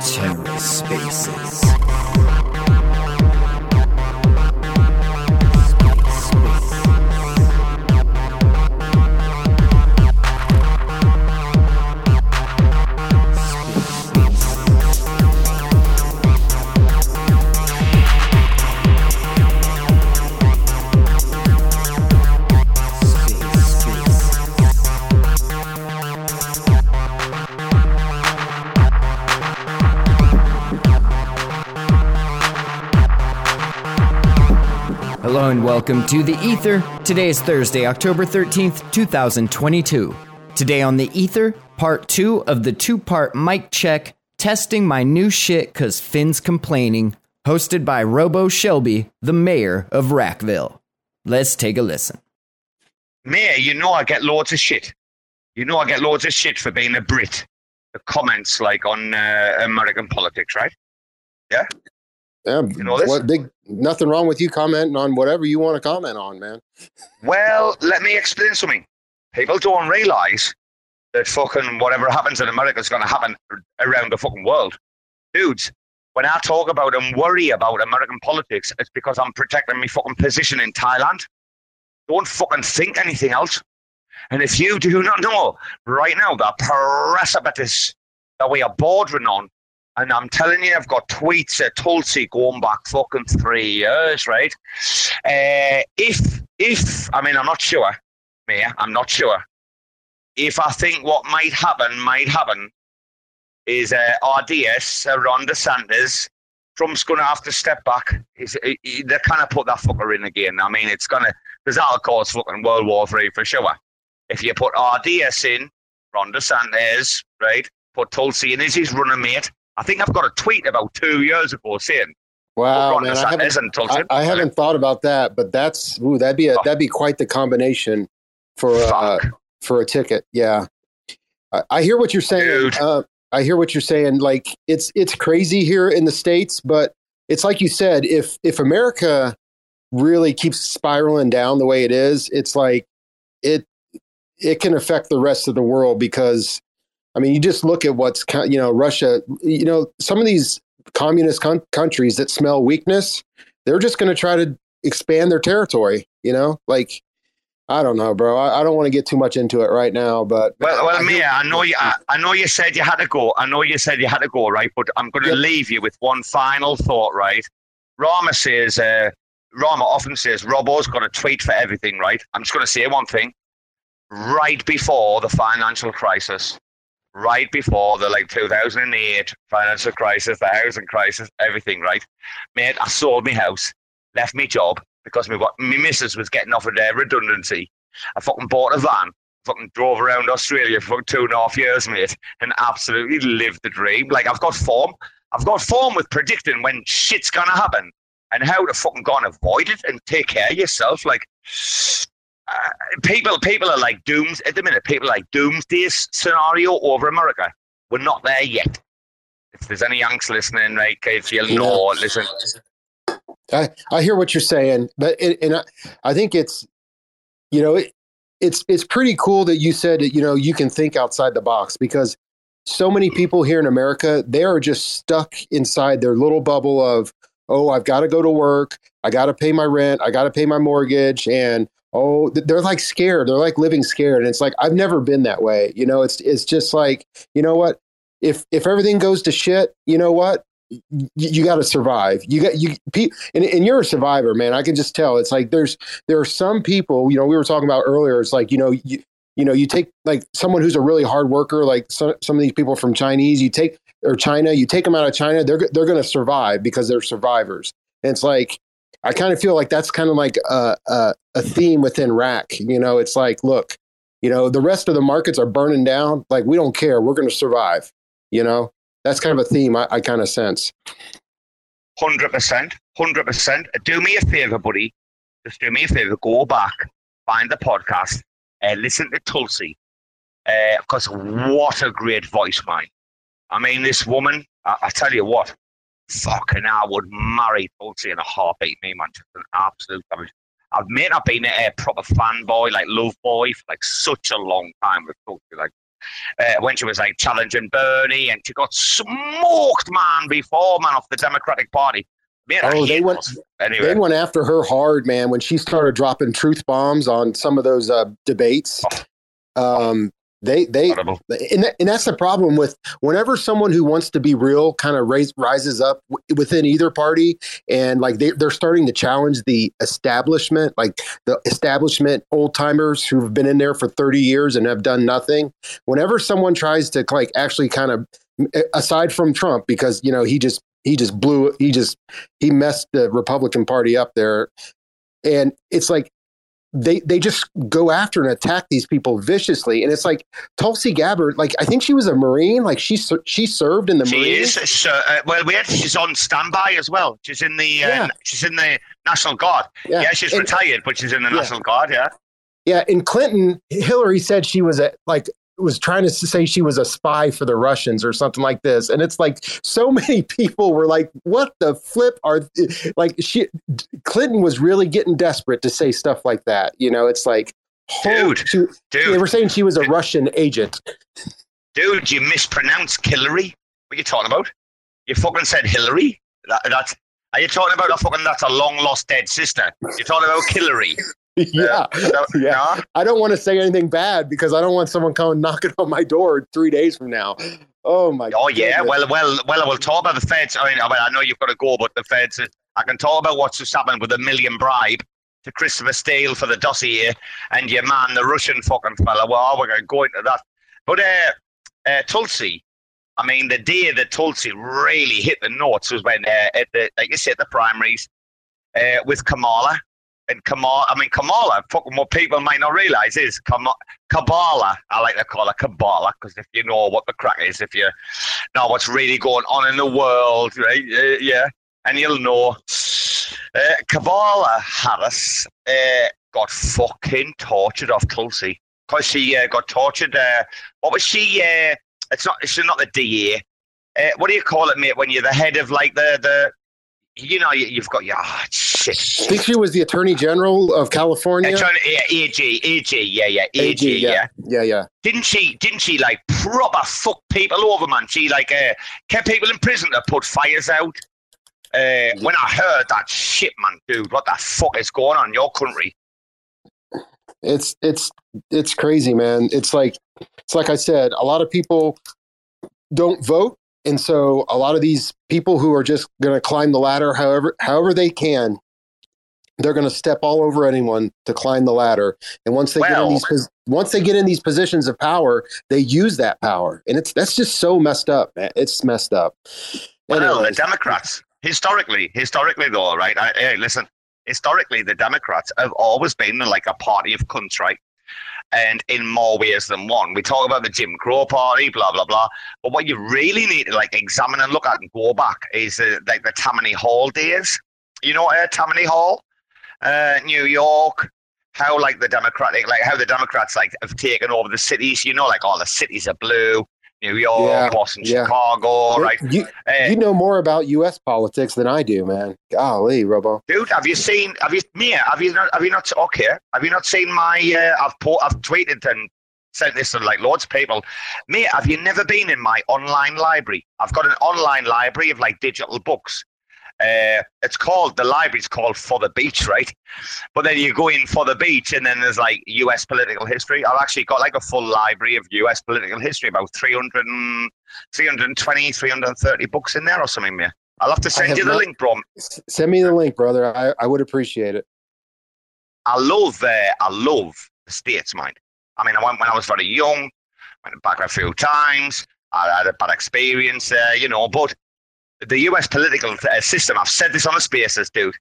TerraSpaces. Hello welcome to The Ether. Today is Thursday, October 13th, 2022. Today on The Ether, part two of the two part mic check, testing my new shit cause Finn's complaining, hosted by Robo Shelby, the mayor of RACville. Let's take a listen. Mayor, you know I get loads of shit. You know I get loads of shit for being a Brit. The comments like on uh, American politics, right? Yeah. Yeah, You know what big nothing wrong with you commenting on whatever you want to comment on, man. Well, let me explain something. People don't realize that fucking whatever happens in America is going to happen around the fucking world. Dudes, when I talk about and worry about American politics, it's because I'm protecting my fucking position in Thailand. Don't fucking think anything else. And if you do not know right now the precipice that we are bordering on, and I'm telling you, I've got tweets at Tulsi going back fucking three years, right? Uh, if, if, I mean, I'm not sure, Mayor, I'm not sure. If I think what might happen, might happen, is uh, RDS, uh, Ron DeSantis, Trump's going to have to step back. He's, he, he- they kind of put that fucker in again. I mean, it's going to, because that'll cause fucking World War Three for sure. If you put RDS in, Ron DeSantis, right, put Tulsi in as his running mate. I think I've got a tweet about two years ago saying, Wow, Ron man, I haven't. I, I haven't thought about that, but that's ooh, that'd be a Oh. that'd be quite the combination for uh, for a ticket. Yeah, I, I hear what you're saying. Uh, I hear what you're saying. Like it's it's crazy here in the states, but it's like you said. If if America really keeps spiraling down the way it is, it's like it it can affect the rest of the world because I mean, you just look at what's you know Russia. You know, some of these communist coun countries that smell weakness, they're just going to try to expand their territory. You know, like I don't know, bro. I, I don't want to get too much into it right now, but Well, well, I Mia, I know you. I, I know you said you had to go. I know you said you had to go, right? But I'm going to Yep. leave you with one final thought, right? Rama says, uh, Rama often says, Robbo's got a tweet for everything, right? I'm just going to say one thing. Right before the financial crisis, right before the like 2008 financial crisis, the housing crisis, everything, right? Mate, I sold my house, left my job because my, my missus was getting offered a redundancy. I fucking bought a van fucking drove around Australia for two and a half years, mate, and absolutely lived the dream. Like I've got form. I've got form with predicting when shit's gonna happen and how to fucking go and avoid it and take care of yourself. Like uh, people, people are like dooms at the minute. People are like doomsday scenario over America. We're not there yet. If there's any Yanks listening, right, if you know, listen. I, I hear what you're saying, but it, and I, I think it's, you know, it, it's it's pretty cool that you said that, you know you can think outside the box because so many people here in America they are just stuck inside their little bubble of oh I've got to go to work, I got to pay my rent, I got to pay my mortgage, and oh they're like scared, they're like living scared, and it's like I've never been that way, you know. It's it's just like you know what if if everything goes to shit, you know what you, you got to survive. You got you and, and you're a survivor, man. I can just tell. It's like there's there are some people. You know, we were talking about earlier. It's like you know you you know you take like someone who's a really hard worker, like some some of these people from Chinese. You take or China. You take them out of China. They're they're going to survive because they're survivors. And it's like I kind of feel like that's kind of like a, a a theme within RAC. You know, it's like look, you know, the rest of the markets are burning down. Like we don't care. We're going to survive. You know, that's kind of a theme I, I kind of sense. Hundred percent, hundred percent. Uh, do me a favor, buddy. Just do me a favor. Go back, find the podcast, and listen to Tulsi. Uh, because what a great voice, man. I mean, this woman. I, I tell you what. Fucking, I would marry Tulsi in a heartbeat. Me, man, just an absolute. I, mean, I've may not been a proper fanboy, like love boy, for like such a long time. Talked to like uh, when she was like challenging Bernie, and she got smoked, man, before man off the Democratic Party. Man, oh, they went. Anyway. They went after her hard, man. When she started dropping truth bombs on some of those uh, debates, oh. um, they they and, that, and that's the problem with whenever someone who wants to be real kind of rises up w- within either party and like they, they're starting to challenge the establishment, like the establishment old timers who've been in there for 30 years and have done nothing. Whenever someone tries to like actually kind of aside from Trump, because you know he just he just blew he just he messed the Republican Party up there. And it's like they they just go after and attack these people viciously. And it's like tulsi gabbard like i think she was a marine like she she served in the she marines. is so, uh, well we had she's on standby as well. She's in the uh, yeah. she's in the national guard. Yeah, yeah she's and, retired but she's in the yeah. national guard yeah. Yeah and clinton hillary said she was a like was trying to say she was a spy for the Russians or something like this. And it's like so many people were like, what the flip are like she Clinton was really getting desperate to say stuff like that. You know, it's like dude, she, dude. They were saying she was a dude, Russian agent. Dude, you mispronounced Hillary. What are you talking about? You fucking said Hillary? That, that's are you talking about a fucking that's a long lost dead sister? You're talking about Hillary. yeah, yeah. I don't want to say anything bad because I don't want someone coming knocking on my door three days from now. Oh my. God. Oh yeah. Well, well, well. I will talk about the feds. I mean, I, mean, I know you've got to go, but the feds. I can talk about what's just happened with a million bribe to Christopher Steele for the dossier and your man, the Russian fucking fella. Well, we're going to go into that. But uh, uh, Tulsi, I mean, the day that Tulsi really hit the notes was when, uh, at the, like you said, the primaries uh, with Kamala and Kamala, I mean, Kamala, fucking what people might not realize is Kam- Kabbalah. I like to call it Kabbalah because if you know what the crack is, if you know what's really going on in the world, right? Uh, yeah, and you'll know. Uh, Kamala Harris uh, got fucking tortured off Tulsi because she uh, got tortured. Uh, what was she? Uh, it's not. She's not the DA. Uh, what do you call it, mate? When you're the head of like the the you know, you, have got your oh, shit. I think she was the Attorney General of California. Attorney, yeah, AG, AG, yeah, yeah, AG, AG yeah. yeah, yeah, yeah. Didn't she? Didn't she like proper fuck people over, man? She like uh, kept people in prison to put fires out. Uh, when I heard that shit, man, dude, what the fuck is going on in your country? It's it's it's crazy, man. It's like it's like I said, a lot of people don't vote and so a lot of these people who are just going to climb the ladder however however they can they're going to step all over anyone to climb the ladder. And once they get in these once they get in these positions of power they use that power. And it's that's just so messed up man. it's messed up. Well Anyways. the democrats. Historically historically though right I, hey listen. Historically the democrats have always been like a party of cunts right and in more ways than one. We talk about the Jim Crow party, blah blah blah. But what you really need to like examine and look at and go back is uh, like the Tammany Hall days. You know, uh, Tammany Hall, uh, New York. How like the Democratic, like how the Democrats like have taken over the cities. You know, like all the cities are blue. New York, yeah, Boston, yeah. Chicago, right? You, uh, you know more about U.S. politics than I do, man. Golly, Robo. Dude, have you seen? Have you, Mia? Have you not? Have you not? Okay, have you not seen my? Uh, I've po- I've tweeted and sent this to like loads of people. Mia, have you never been in my online library? I've got an online library of like digital books. Uh, it's called the library's called For the Beach, right? But then you go in for the beach, and then there's like U.S. political history. I've actually got like a full library of U.S. political history, about 300 and, 320, 330 books in there or something. Yeah, I'll have to send you the not, link, bro. Send me the link, brother. I, I would appreciate it. I love uh, I love the states, mind. I mean, I went when I was very young. Went back a few times. I had a bad experience there, you know, but the US political uh, system, I've said this on the spaces, dude.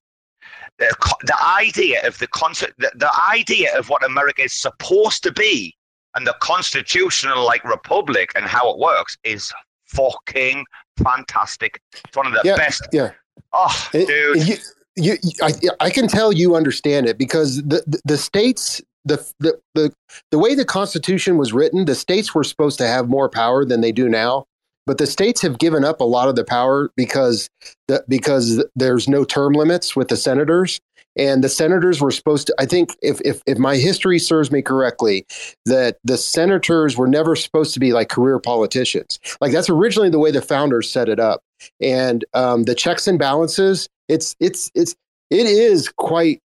The, the idea of the concept, the, the idea of what America is supposed to be and the constitutional like republic and how it works is fucking fantastic. It's one of the yeah, best. Yeah. Oh, it, dude. You, you, I, I can tell you understand it because the, the, the states the, the the the way the Constitution was written, the states were supposed to have more power than they do now but the states have given up a lot of the power because the, because there's no term limits with the senators and the senators were supposed to. I think if if if my history serves me correctly, that the senators were never supposed to be like career politicians. Like that's originally the way the founders set it up, and um, the checks and balances. It's it's it's it is quite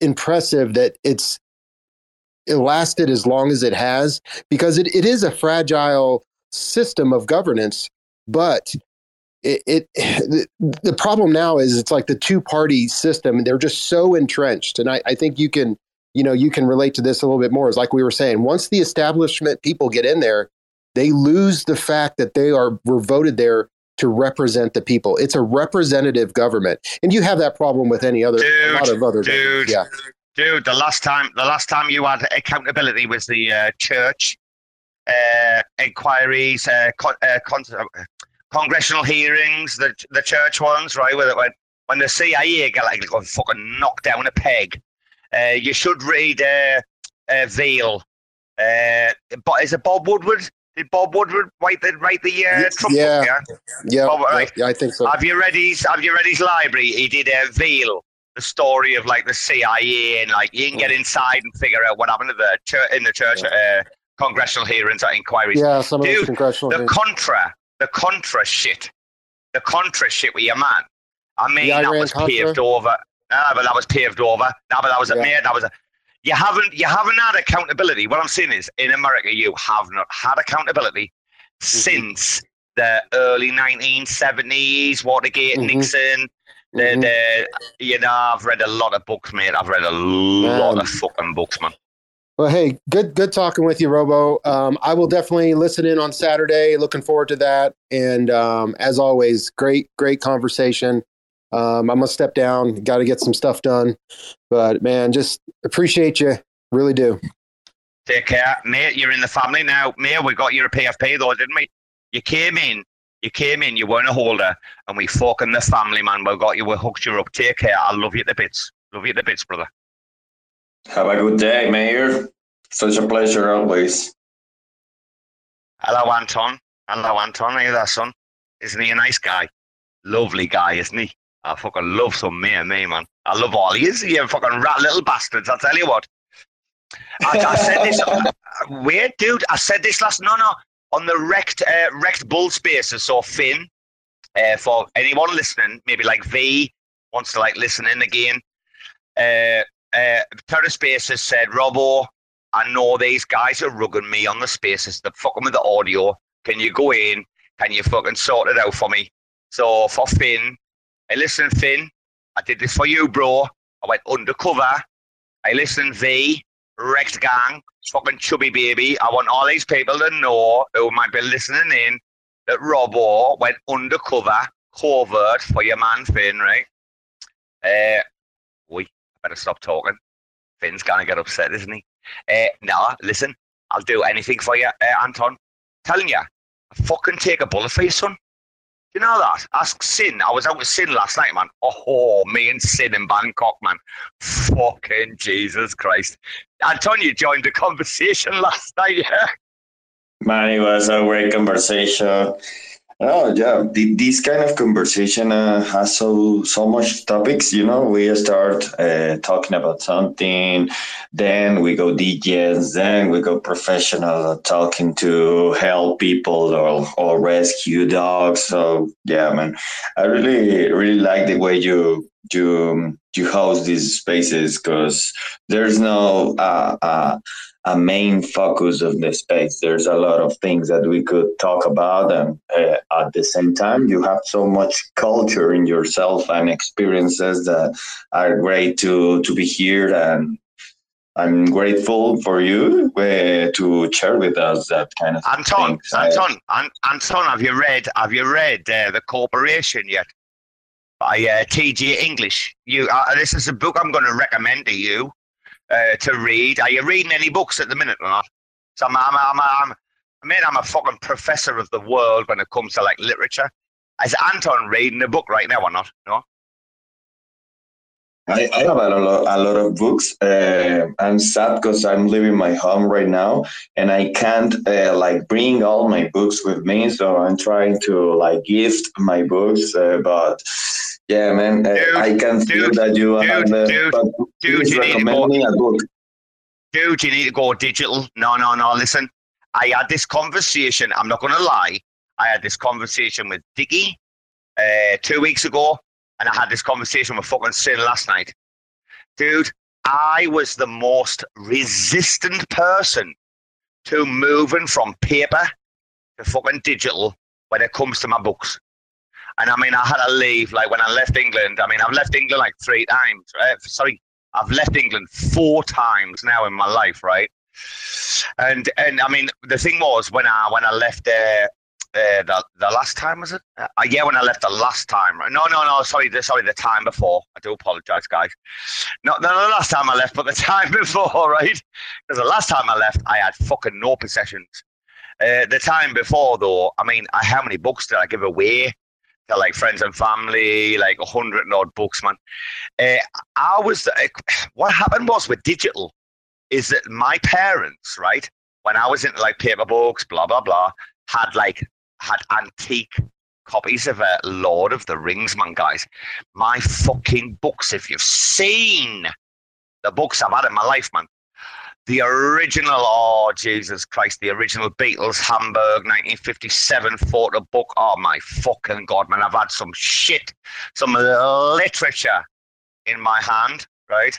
impressive that it's it lasted as long as it has because it, it is a fragile system of governance but it, it the, the problem now is it's like the two party system and they're just so entrenched and I, I think you can you know you can relate to this a little bit more. Is like we were saying once the establishment people get in there they lose the fact that they are were voted there to represent the people. It's a representative government and you have that problem with any other dude, a lot of other dude, yeah. dude the last time the last time you had accountability was the uh, church inquiries uh, con- uh, con- congressional hearings, the the church ones, right? Where when when the CIA get like got fucking knocked down a peg. Uh, you should read uh, uh, Veil. Uh, but is it Bob Woodward? Did Bob Woodward write the write the uh, Trump yeah. book, yeah, yeah, Bob, right. yeah, I think so. Have you read his Have you read his library? He did a uh, Veil, the story of like the CIA and like you can get inside and figure out what happened to the church in the church uh, congressional hearings or inquiries. Yeah, some of Dude, those congressional. the hearings. Contra, the Contra shit, the Contra shit with your man. I mean, that was Contra? paved over. Ah, but that was paved over. Nah, but that was a Yeah. mate. That was a. You haven't you haven't had accountability. What I'm saying is, in America, you have not had accountability Mm-hmm. since the early 1970s, Watergate, Mhm. Nixon. The, Mhm. the, you know, I've read a lot of books, mate. I've read a lot of fucking books, man. Well, hey, good good talking with you, Robo. Um, I will definitely listen in on Saturday. Looking forward to that. And um, as always, great great conversation. Um, I'm gonna step down. Got to get some stuff done. But man, just appreciate you. Really do. Take care, mate. You're in the family now, mate. We got you a PFP though, didn't we? You came in, you came in, you weren't a holder, and we fucking the family, man. We got you, we hooked you up. Take care. I love you to bits. Love you to bits, brother. Have a good day, Mayor. Such a pleasure always. Hello, Anton. Hello, Anton. Are you there, son? Isn't he a nice guy? Lovely guy, isn't he? I fucking love some me and me, man. I love all he is. You fucking rat little bastards. I tell you what. I, I said this. weird, dude. I said this last. No, no. On the wrecked, uh, wrecked bull spaces. So Finn, uh, for anyone listening, maybe like V wants to like listen in again. Uh, uh, Terra Spaces said, Robbo, I know these guys are rugging me on the spaces. They're fucking with the audio. Can you go in? Can you fucking sort it out for me? So for Finn, I listen, Finn. I did this for you, bro. I went undercover. I listened, V, Rex gang, fucking chubby baby. I want all these people to know who might be listening in that Robbo went undercover, covert for your man Finn, right? Uh, better stop talking. Finn's gonna get upset, isn't he? Uh, nah, listen, I'll do anything for you, uh, Anton. Telling you, I fucking take a bullet for you, son. You know that? Ask Sin. I was out with Sin last night, man. Oh, me and Sin in Bangkok, man. Fucking Jesus Christ. Anton, you joined the conversation last night, yeah? Man, it was a great conversation. Oh yeah, the, this kind of conversation uh, has so so much topics. You know, we start uh, talking about something, then we go DJs, then we go professional talking to help people or or rescue dogs. So yeah, man, I really really like the way you you you host these spaces because there's no uh, uh, a main focus of the space. There's a lot of things that we could talk about, and uh, at the same time, you have so much culture in yourself and experiences that are great to to be here. And I'm grateful for you uh, to share with us that kind of Anton, things. Anton, An- Anton, have you read have you read uh, the Corporation yet? By uh, T.J. English. You, uh, this is a book I'm going to recommend to you uh, to read. Are you reading any books at the minute or not? So I'm, I'm, I'm, I'm, I mean, I'm a fucking professor of the world when it comes to like literature. Is Anton reading a book right now or not? No. I, I have a lot, a lot of books. Uh, I'm sad because I'm leaving my home right now, and I can't uh, like bring all my books with me. So I'm trying to like gift my books, uh, but Yeah, man. Uh, Dude, I can feel dude, that you have dude, uh, dude, but dude, you need to recommend go- me a book. dude, you need to go digital. No, no, no. Listen, I had this conversation. I'm not going to lie. I had this conversation with Dickie uh, two weeks ago, and I had this conversation with fucking Sin last night. Dude, I was the most resistant person to moving from paper to fucking digital when it comes to my books. And I mean, I had to leave, like when I left England. I mean, I've left England like three times. Uh, sorry, I've left England four times now in my life, right? And and I mean, the thing was when I when I left there, uh, the the last time was it? Uh, yeah, when I left the last time. No, no, no. Sorry, the, sorry, the time before. I do apologize, guys. Not the last time I left, but the time before, right? Because the last time I left, I had fucking no possessions. Uh, the time before, though, I mean, I, how many books did I give away to like friends and family? Like a hundred odd books, man. Uh, I was. Uh, what happened was with digital is that my parents, right, when I was into like paper books, blah blah blah, had like had antique copies of uh, Lord of the Rings, man, guys. My fucking books. If you've seen the books I've had in my life, man. The original, oh Jesus Christ, the original Beatles Hamburg 1957 photo book. Oh my fucking God, man, I've had some shit, some literature in my hand, right?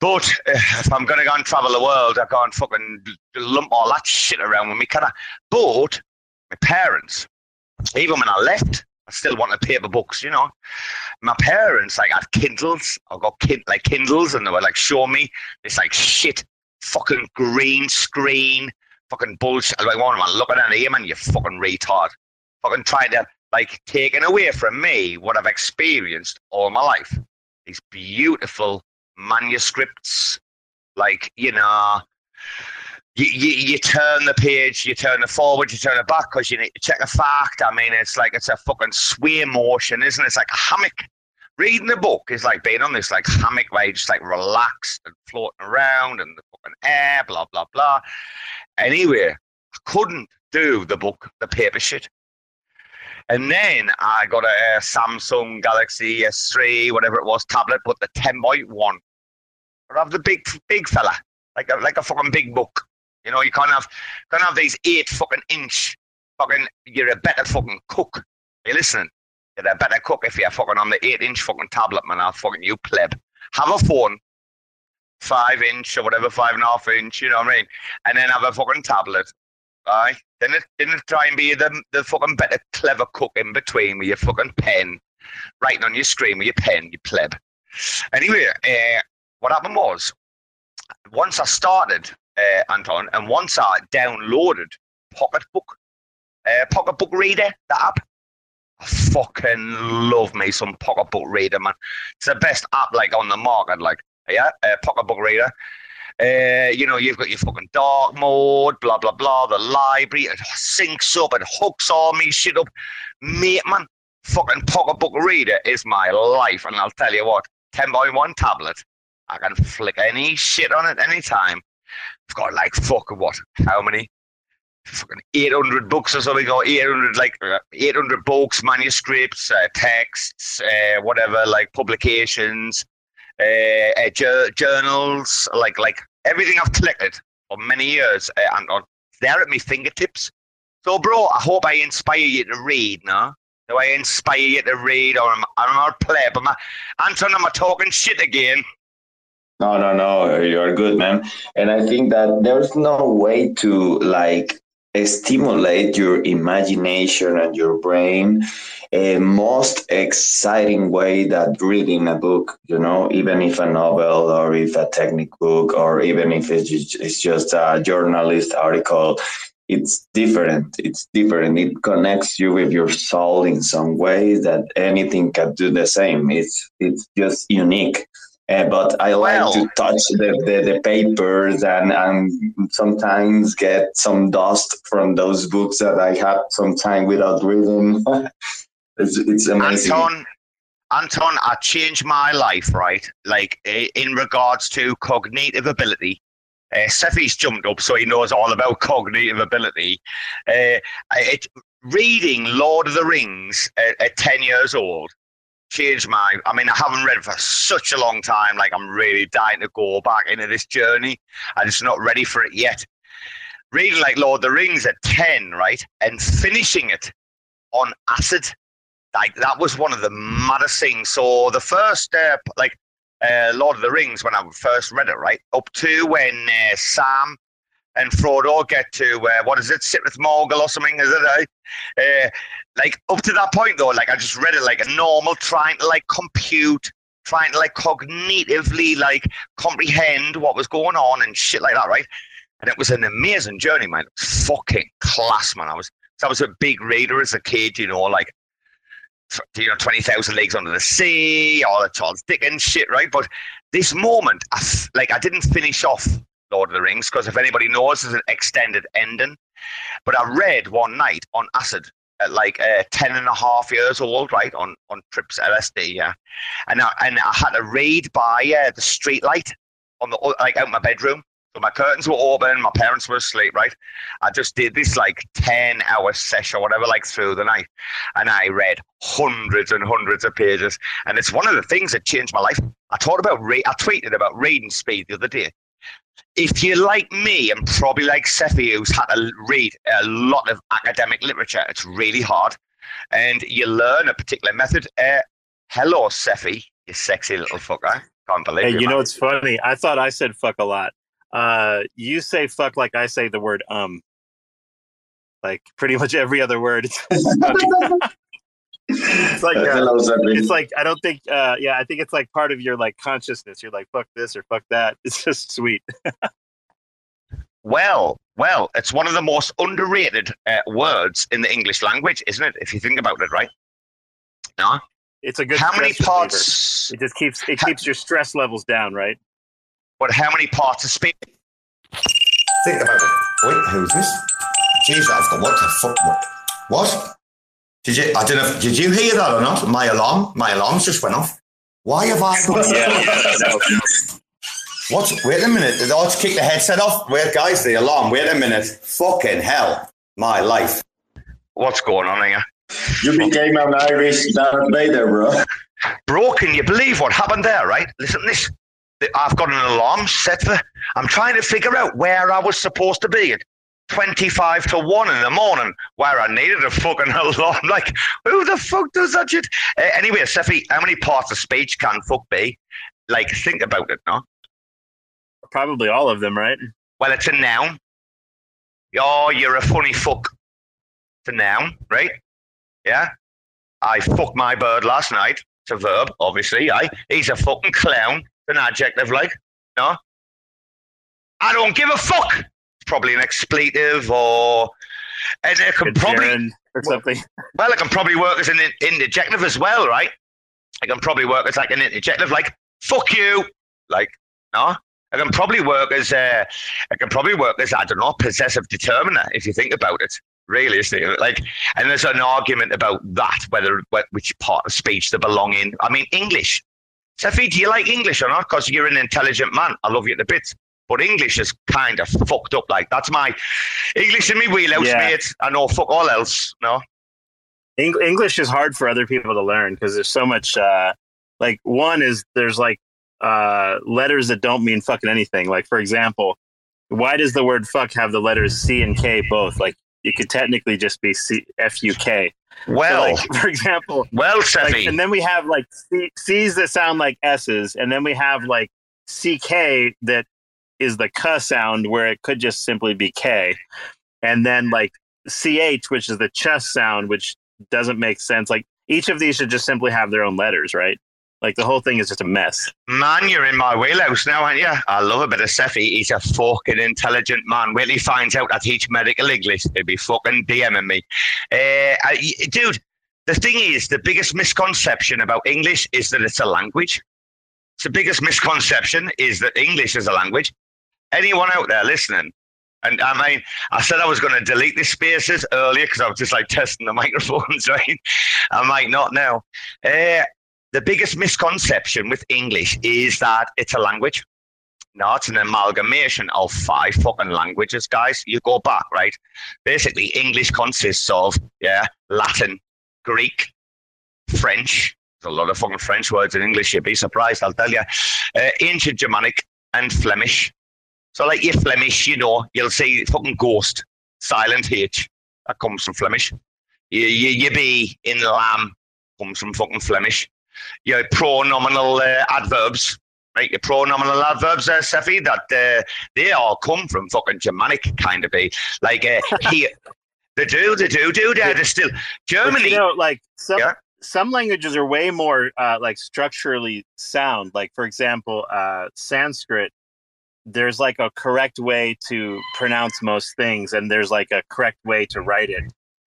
But uh, if I'm going to go and travel the world, I can't fucking lump all that shit around with me, can I? But my parents, even when I left, I still wanted paper books, you know. My parents like had Kindles. I got kin- like Kindles, and they were like, "Show me this like shit, fucking green screen, fucking bullshit." I was like, "One man, looking at him, and you fucking retard, fucking trying to like taking away from me what I've experienced all my life. These beautiful manuscripts, like you know." You, you, you turn the page, you turn it forward, you turn it back because you need to check a fact. I mean, it's like it's a fucking sway motion, isn't it? It's like a hammock. Reading the book is like being on this like hammock where you just like relaxed and floating around and the fucking air, blah blah blah. Anyway, I couldn't do the book, the paper shit. And then I got a, Samsung Galaxy S3, whatever it was, tablet, but the 10.1. I have the big big fella, like a like a fucking big book. You know, you can't have can't have these eight fucking inch fucking. You're a better fucking cook. You listening? You're a better cook if you're fucking on the eight inch fucking tablet, man. I'll fucking you pleb. Have a phone, five inch or whatever, five and a half inch. You know what I mean? And then have a fucking tablet. Right? Then it didn't try and be the the fucking better clever cook in between with your fucking pen, writing on your screen with your pen, you pleb. Anyway, uh, what happened was once I started uh, Anton, and once I downloaded Pocketbook, uh, Pocketbook Reader, the app, I fucking love me some Pocketbook Reader, man. It's the best app like on the market, like yeah, uh, Pocketbook Reader. Uh, you know, you've got your fucking dark mode, blah blah blah. The library it syncs up, it hooks all me shit up, mate, man. Fucking Pocketbook Reader is my life, and I'll tell you what, ten by one tablet, I can flick any shit on it anytime. I've got like fucking what? How many? Fucking 800 books or something, or 800 like uh, 800 books, manuscripts, uh, texts, uh, whatever, like publications, uh, uh, jour- journals, like like everything I've collected for many years, uh, and on there at my fingertips. So, bro, I hope I inspire you to read. No, do I inspire you to read, or am, am I a play? But my Anton, am I talking shit again? No, no, no, you're good, man. And I think that there's no way to like stimulate your imagination and your brain a most exciting way that reading a book, you know, even if a novel or if a technical book or even if it's just, a journalist article, it's different. It's different. It connects you with your soul in some way that anything can do the same. It's it's just unique. Uh, but I like Well- to touch the, the, the papers and, and sometimes get some dust from those books that I had some time without reading. it's, it's amazing. Anton, Anton, I changed my life, right? Like in regards to cognitive ability. Uh, jumped up, so he knows all about cognitive ability. Uh, it, reading Lord of the Rings at, at 10 years old changed my. I mean, I haven't read for such a long time. Like, I'm really dying to go back into this journey. I'm just not ready for it yet. Reading like Lord of the Rings at 10, right? And finishing it on acid. Like, that was one of the maddest things. So, the first, uh, like, uh, Lord of the Rings, when I first read it, right? Up to when uh, Sam and Frodo get to uh, what is it, Sith Morgul or something? Is it? Uh, like up to that point though, like I just read it like a normal, trying to like compute, trying to like cognitively like comprehend what was going on and shit like that, right? And it was an amazing journey, man. Fucking class, man. I was I was a big reader as a kid, you know, like you know, twenty thousand leagues under the sea, all the Charles Dickens shit, right? But this moment, I, like I didn't finish off Lord of the Rings because if anybody knows, there's an extended ending. But I read one night on acid at like uh, 10 and a half years old, right, on, on trips LSD, yeah. And I, and I had to read by uh, the street light on the, like out my bedroom. So my curtains were open, my parents were asleep, right? I just did this like 10 hour session or whatever, like through the night. And I read hundreds and hundreds of pages. And it's one of the things that changed my life. I talked about, re- I tweeted about reading speed the other day if you're like me and probably like Cephii, who's had to read a lot of academic literature, it's really hard. And you learn a particular method. Uh, hello, Cephii, you sexy little fucker. Can't believe Hey, you, you know man. what's funny? I thought I said fuck a lot. Uh, you say fuck like I say the word um. Like pretty much every other word. It's like uh, it's like I don't think uh yeah, I think it's like part of your like consciousness. You're like fuck this or fuck that. It's just sweet. Well, well, it's one of the most underrated uh, words in the English language, isn't it? If you think about it, right? No. It's a good How many stress reliever. parts? It just keeps it Ha- keeps your stress levels down, right? But how many parts of speech? Think about it. Wait, who's this? Jeez, I've got what the fuck? What? What? What? Did you? I don't know. if- Did you hear that or not? My alarm. My alarms just went off. Why have I got? Yeah. no. What? Wait a minute. Oh, it's kick the headset off. Wait, guys, the alarm. Wait a minute. Fucking hell. My life. What's going on here? You became an Irish Darth Vader, bro. Bro, can you believe what happened there, right? Listen to this. I've got an alarm set for. I'm trying to figure out where I was supposed to be at 25 to 1 in the morning, where I needed a fucking alarm. Like, who the fuck does that shit? Uh, anyway, Cephii, how many parts of speech can fuck be? Like, think about it, no? Probably all of them, right? Well, it's a noun. Oh, you're a funny fuck. It's a noun, right? Yeah. I fucked my bird last night. It's a verb, obviously. I. He's a fucking clown. It's an adjective, like. No. I don't give a fuck. Probably an expletive or. And it can probably. Or something. Well, it can probably work as an in- interjective as well, right? It can probably work as like an interjective, like "fuck you," like no. It can probably work as a, it can probably work as I don't know, possessive determiner if you think about it. Really, isn't it? like, and there's an argument about that whether wh- which part of speech they belong in. I mean, English. Cephii, do you like English or not? Because you're an intelligent man. I love you to bits. But English is kind of fucked up. Like that's my English in me wheelhouse, Yeah. mate. I know fuck all else. No. Eng- English is hard for other people to learn because there's so much. Uh, like one is there's like uh, letters that don't mean fucking anything. Like for example, why does the word fuck have the letters C and K both? Like it could technically just be C F U K. So, Well, like, for example, well, like, and then we have like C- C's that sound like S's, and then we have like CK that is the K sound where it could just simply be K, and then like CH, which is the ch sound, which doesn't make sense. Like each of these should just simply have their own letters, right? Like the whole thing is just a mess. Man, you're in my wheelhouse now, aren't you? I love a bit of Cephii. He's a fucking intelligent man. When he finds out I teach medical English, he'll be fucking DMing me. Uh, I, dude, the thing is, the biggest misconception about English is that it's a language. The biggest misconception is that English is a language. Anyone out there listening? And I mean, I said I was going to delete the spaces earlier because I was just like testing the microphones, right? I might not now. Uh, the biggest misconception with English is that it's a language. No, it's an amalgamation of five fucking languages, guys. You go back, right? Basically, English consists of, yeah, Latin, Greek, French, There's a lot of fucking French words in English. You'd be surprised, I'll tell you. Uh, ancient Germanic and Flemish. So, like your Flemish, you know, you'll see fucking ghost, silent H. That comes from Flemish. You, you, you be in lamb comes from fucking Flemish. Your pronominal uh, adverbs, right? Your pronominal adverbs, uh, Cephii, that uh, they all come from fucking Germanic, kind of be. Like, uh, here, they do, they do, do, they They're still. But Germany. you know, like some Yeah. some languages are way more uh, like structurally sound. Like for example, uh, Sanskrit. There's like a correct way to pronounce most things, and there's like a correct way to write it.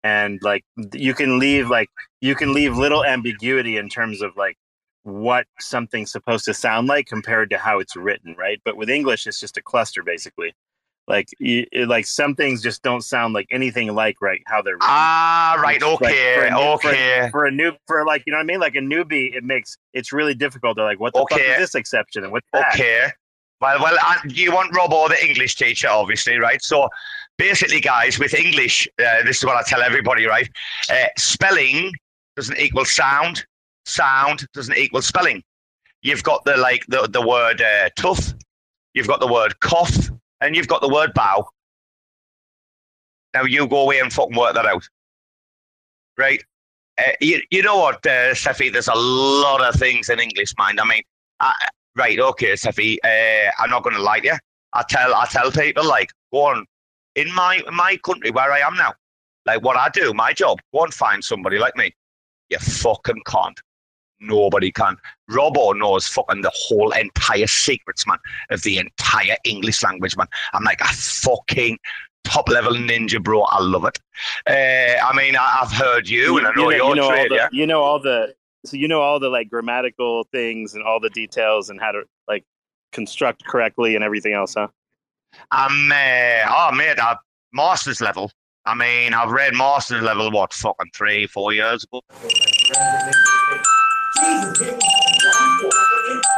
And like you can leave like you can leave little ambiguity in terms of like what something's supposed to sound like compared to how it's written, right? But with English, it's just a cluster basically. Like you, it- like some things just don't sound like anything like right how they're written Ah, right, Like, for okay, new- for- okay. for a new for like you know what I mean like a newbie it makes it's really difficult they're like what the fuck is this exception and what's that Okay. Well, well, uh, you want Rob or the English teacher, obviously, right? So basically, guys, with English, uh, this is what I tell everybody, right? Uh, spelling doesn't equal sound. Sound doesn't equal spelling. You've got the like the the word uh, tough. You've got the word cough, and you've got the word bow. Now you go away and fucking work that out, right? Uh, you, you know what, uh, Cephii? There's a lot of things in English, mind. I mean, I, right, okay, Cephii. Uh, I'm not going to lie to you. I tell, I tell people like, one, in my in my country where I am now, like what I do, my job, one, find somebody like me. You fucking can't. Nobody can. Robbo knows fucking the whole entire secrets, man, of the entire English language, man. I'm like a fucking top level ninja, bro. I love it. Uh, I mean, I, I've heard you, and I know, you you're you know trade, the, yeah. you know all the so you know all the like grammatical things and all the details and how to like construct correctly and everything else huh I'm, uh, oh, mate, uh, master's level. I mean, I've read master's level, what, fucking three, four years ago?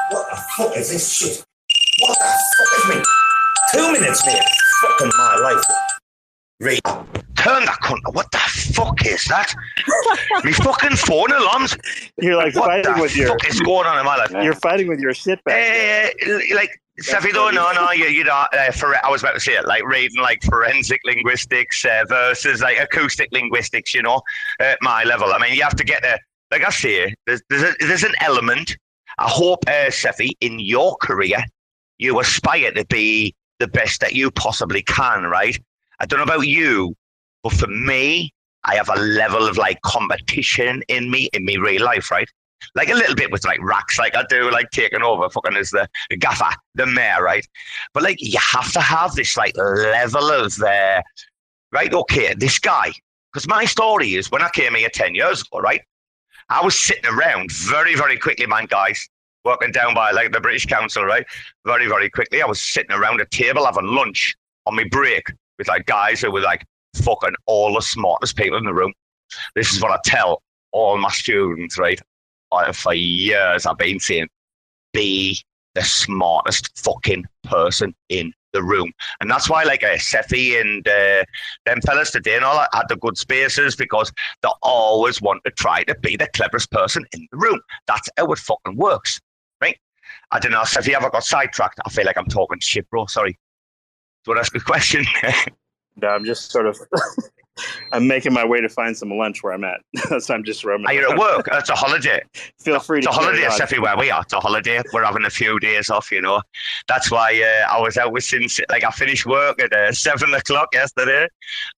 What the fuck is this shit? What the fuck is me? Two minutes, mate. Fucking my life. Right. Turn that cunt. What the fuck is that? Me fucking phone alarms. you're like What fighting the with your fuck is going on in my life? you're fighting with your shit back Uh, like, though, no, no, you, you know, uh, for, I was about to say it, like reading like forensic linguistics uh, versus like acoustic linguistics, you know, at my level. I mean, you have to get there. Like I say, there's, there's, a, there's an element. I hope, uh, Cephii, in your career, you aspire to be the best that you possibly can, right? I don't know about you, but for me, I have a level of like competition in me, in me real life, right? Like a little bit with like racks, like I do, like taking over fucking as the, the gaffer, the mayor, right? But like you have to have this like level of uh, right, okay, this guy. Because my story is when I came here 10 years ago, right? I was sitting around very, very quickly, man, guys, working down by like the British Council, right? Very, very quickly. I was sitting around a table having lunch on my break with like guys who were like fucking all the smartest people in the room. This is what I tell all my students, right? I, for years I've been saying, be the smartest fucking person in the room. And that's why, like, uh, Cephii and uh, them fellas today and all that had the good spaces because they always want to try to be the cleverest person in the room. That's how it fucking works, right? I don't know, Cephii, have I got sidetracked? I feel like I'm talking shit, bro. Sorry. Do you want to ask a question? no, i'm just sort of i'm making my way to find some lunch where i'm at so i'm just roaming Are you at work? It's a holiday. feel free It's to It's a holiday, carry on. Cephii, where we are. It's a holiday. We're having a few days off, you know. That's why uh, I was out with Sin City. Like, I finished work at uh, 7 o'clock yesterday.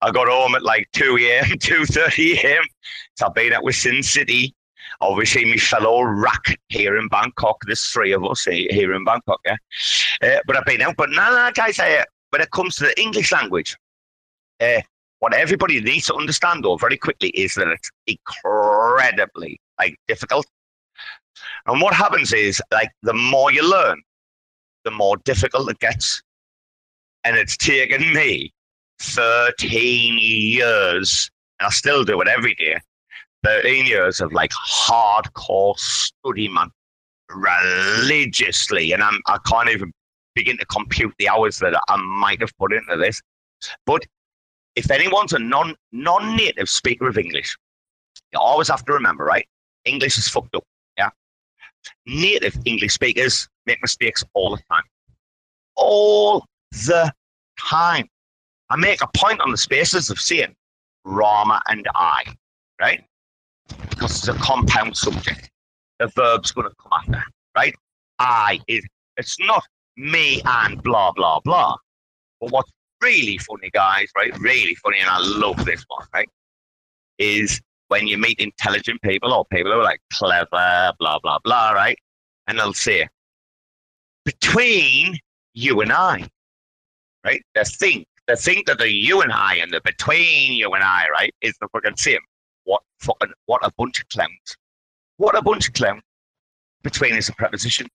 I got home at like 2 a.m., 2.30 a.m. So I've been out with Sin City. Obviously, my fellow rack here in Bangkok. There's three of us here in Bangkok, yeah. Uh, but I've been out. But no, no, guys, uh, when it comes to the English language, uh, what everybody needs to understand, though, very quickly, is that it's incredibly like difficult. And what happens is, like, the more you learn, the more difficult it gets. And it's taken me 13 years, and I still do it every day, 13 years of like hardcore study, man, religiously. And I'm, I can't even begin to compute the hours that I might have put into this. But if anyone's a non non native speaker of English, you always have to remember, right? English is fucked up. Yeah. Native English speakers make mistakes all the time. All the time. I make a point on the spaces of saying Rama and I, right? Because it's a compound subject. The verb's going to come after, right? I is, it's not me and blah, blah, blah. But what's really funny, guys, right? Really funny, and I love this one, right? Is when you meet intelligent people or people who are like clever, blah, blah, blah, right? And they'll say, between you and I, right? The thing, the thing that the you and I and the between you and I, right, is the fucking same. What fucking, what a bunch of clowns. What a bunch of clowns. Between is a preposition.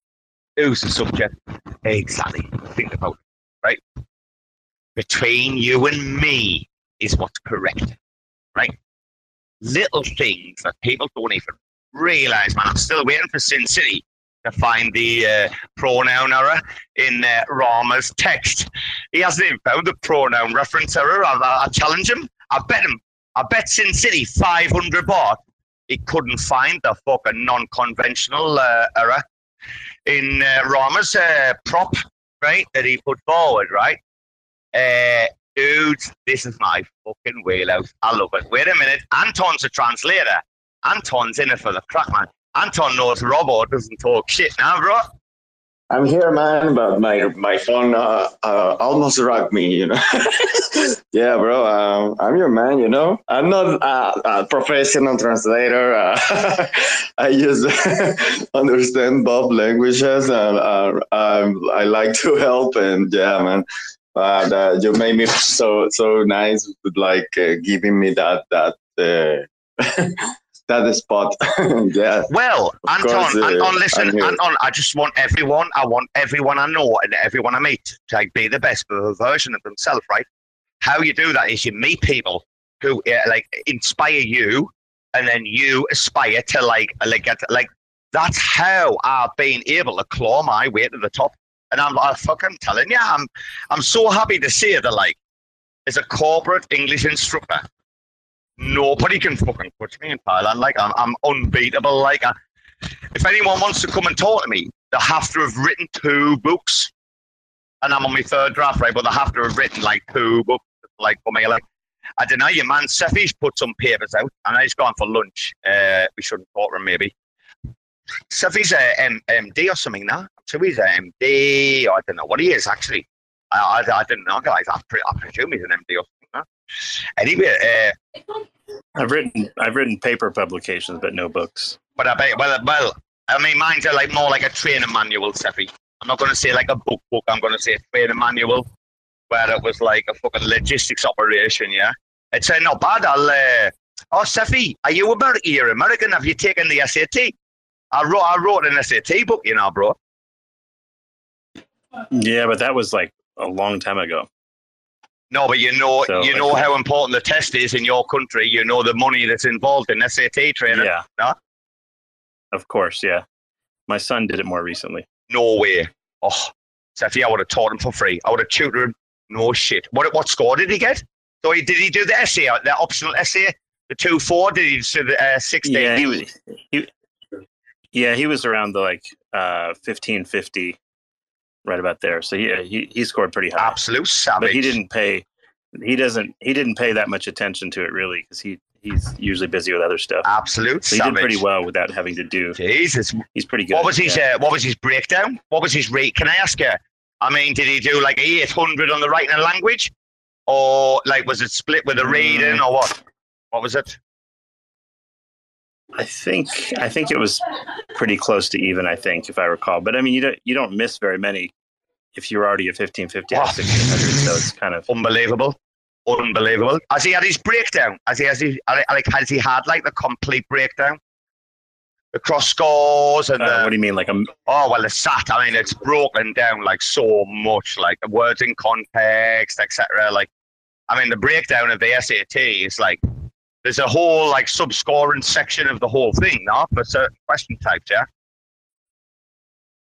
Who's the subject? Exactly. Think about it, right? Between you and me is what's correct, right? Little things that people don't even realize, man. I'm still waiting for Sin City to find the uh, pronoun error in uh, Rama's text. He hasn't even found the pronoun reference error. I, I, I challenge him. I bet him. I bet Sin City 500 baht. He couldn't find the fucking non-conventional uh, error in uh, Rama's uh, prop, right, that he put forward, right? Uh, dudes, this is my fucking wheelhouse. I love it. Wait a minute. Anton's a translator. Anton's in it for the crack, man. Anton knows Robo doesn't talk shit now, bro. I'm here, man, but my my phone uh, uh, almost rocked me, you know. yeah, bro, um, I'm your man, you know. I'm not a, professional translator. I just understand both languages, and uh, I like to help. And yeah, man, but uh, you made me so so nice like uh, giving me that that that spot. yeah. Well, Anton, course, uh, Anton, listen, Anton, I just want everyone, I want everyone I know and everyone I meet to like, be the best version of themselves, right? How you do that is you meet people who uh, like inspire you, and then you aspire to like like get like that's how I've been able to claw my way to the top. And I'm, like I'm fucking telling you, I'm I'm so happy to see that like as a corporate English instructor, nobody can fucking touch me in Thailand. Like I'm, I'm unbeatable. Like I, if anyone wants to come and talk to me, they have to have written two books, and I'm on my third draft, right? But they have to have written like two books, like for me. Like I don't know, your man Cephii's put some papers out, and he's gone for lunch. Uh, we shouldn't talk to him, maybe. Cephii's a M- MD or something now. So he's a MD. I don't know what he is actually. I, I, I didn't know, guys. I, pre- I presume he's an MD or Now. Anyway, uh, I've written I've written paper publications, but no books. But I bet well, well, I mean, mine's are like more like a training manual, Cephii. I'm not going to say like a book book. I'm going to say a training manual, where it was like a fucking logistics operation. Yeah, it's uh, not bad. I'll. Uh, oh, Cephii, are you American? You're American. Have you taken the SAT? I wrote I wrote an SAT book, you know, bro. Yeah, but that was like a long time ago. No, but you know, so, you know how important the test is in your country. You know the money that's involved in SAT training. Yeah. No? Of course, yeah. My son did it more recently. No way. Oh, Cephii, I would have taught him for free. I would have tutored him. No shit. What what score did he get? So he, did he do the essay, the optional essay, the two four? Did he do the uh, sixteen? Yeah, he was. He, yeah, he was around the like uh, fifteen fifty right about there. So yeah, he he scored pretty high. Absolute savage. But he didn't pay. He doesn't. He didn't pay that much attention to it really because he he's usually busy with other stuff. Absolute. So he savage. did pretty well without having to do. Jesus, he's pretty good. What was his yeah. uh, What was his breakdown? What was his rate? Can I ask you? I mean, did he do like eight hundred on the writing and language, or like was it split with the reading, mm. or what? What was it? I think I think it was pretty close to even. I think, if I recall. But I mean, you don't you don't miss very many if you're already at fifteen fifty or sixteen hundred. So it's kind of unbelievable, unbelievable. Has he had his breakdown? Has he has he like has he had like the complete breakdown? The cross scores and uh, the, what do you mean, like a? Oh well, the SAT. I mean, it's broken down like so much, like the words in context, etc. Like, I mean, the breakdown of the SAT is like there's a whole like sub-scoring section of the whole thing, now for certain question types. Yeah,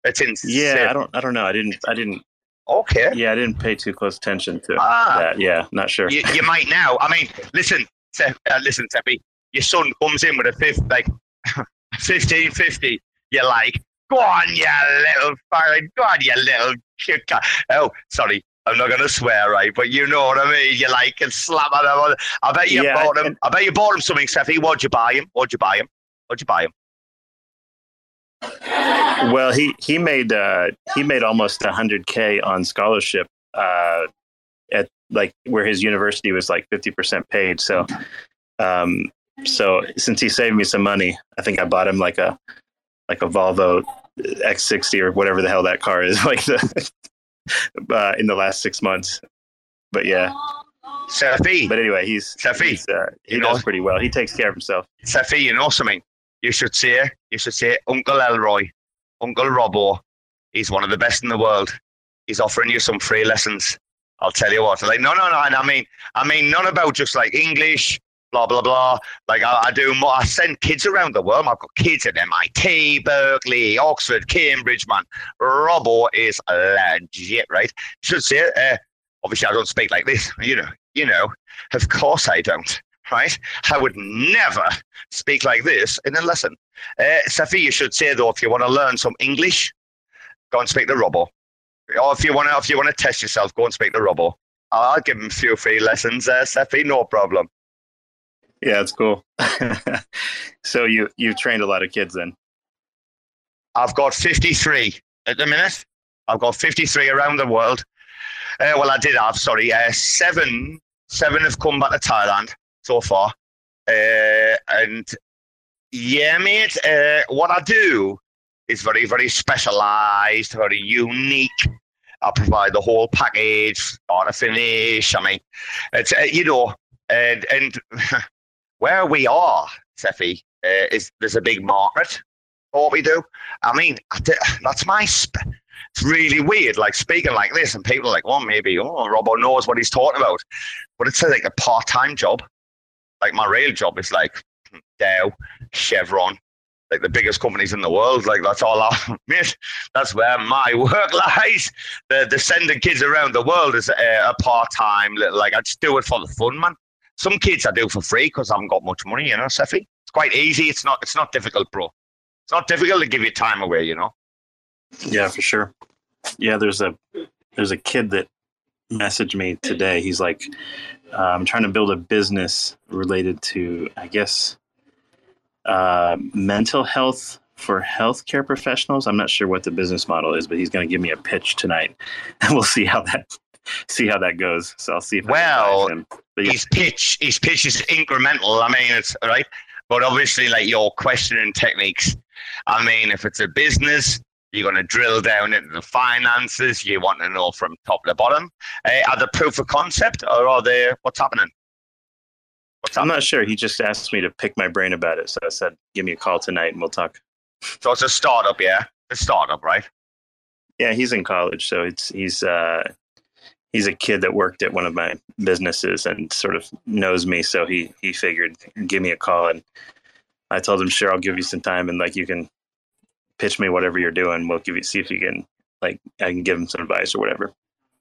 it's insane. Yeah, I don't, I don't know. I didn't, I didn't. Okay. Yeah, I didn't pay too close attention to ah, that. Yeah, not sure. You, you might now. I mean, listen, uh, listen, Cephii. Your son comes in with a fifth, like fifteen fifty. You're like Go on, you little fucking, go on, you little chicken. Oh, sorry. I'm not going to swear, right? But you know what I mean. You like and slap at him. I bet you Yeah, bought him. and- I bet you bought him something, Cephii. What'd you buy him? What'd you buy him? What'd you buy him? Well, he he made uh, he made almost hundred k on scholarship uh, at like where his university was like fifty percent paid. So, um, so since he saved me some money, I think I bought him like a like a Volvo X60 or whatever the hell that car is, like the uh, in the last six months. But yeah, Cephii. but anyway, he's Cephii, he's, uh, he you does know- pretty well. He takes care of himself. Cephii, you know something? You should say, you should say, Uncle Elroy, Uncle Robbo, he's one of the best in the world. He's offering you some free lessons. I'll tell you what. Like, no, no, no. And I mean, I mean, none about just like English, blah, blah, blah. Like, I, I do more. I send kids around the world. I've got kids at MIT, Berkeley, Oxford, Cambridge, man. Robbo is legit, right? Should say, uh, obviously, I don't speak like this. You know, you know. Of course I don't, right? I would never speak like this in a lesson. Uh, Cephii, you should say though, if you want to learn some English, go and speak to Robbo. Or if you want to, if you want to test yourself, go and speak to Robbo. I'll give him a few free lessons, Cephii, no problem. Yeah, it's cool. so you you've trained a lot of kids then. I've got 53 at the minute. I've got 53 around the world. Uh, well, I did have, sorry, uh, seven, seven have come back to Thailand so far. Uh, and yeah, mate, uh, what I do is very, very specialized, very unique. I provide the whole package, to finish. I mean, it's, uh, you know, and, and where we are, Cephii, uh, is there's a big market for what we do. I mean, that's my. Sp- it's really weird, like speaking like this, and people are like, "Well, maybe oh, Robbo knows what he's talking about," but it's like a part-time job. Like my real job is like Dow, Chevron, like the biggest companies in the world. Like that's all I mate. That's where my work lies. The the sending kids around the world is a, a part-time. little- Like I just do it for the fun, man. Some kids I do for free because I haven't got much money, you know, Cephii. It's quite easy. It's not. It's not difficult, bro. It's not difficult to give your time away, you know. Yeah, for sure. Yeah, there's a there's a kid that messaged me today. He's like, uh, I'm trying to build a business related to, I guess, uh, mental health for healthcare professionals. I'm not sure what the business model is, but he's going to give me a pitch tonight, and we'll see how that see how that goes. So I'll see if Well, him. But yeah, his pitch his pitch is incremental. I mean, it's right, but obviously, like your questioning techniques. I mean, if it's a business, you're going to drill down into the finances. You want to know from top to bottom. Uh, are the proof of concept, or are they what's happening? What's I'm not sure. He just asked me to pick my brain about it, so I said, "Give me a call tonight, and we'll talk." So it's a startup, yeah, a startup, right? Yeah, he's in college, so it's he's uh, he's a kid that worked at one of my businesses and sort of knows me. So he he figured give me a call, and I told him sure I'll give you some time and like you can pitch me whatever you're doing. We'll give you see if you can like I can give him some advice or whatever.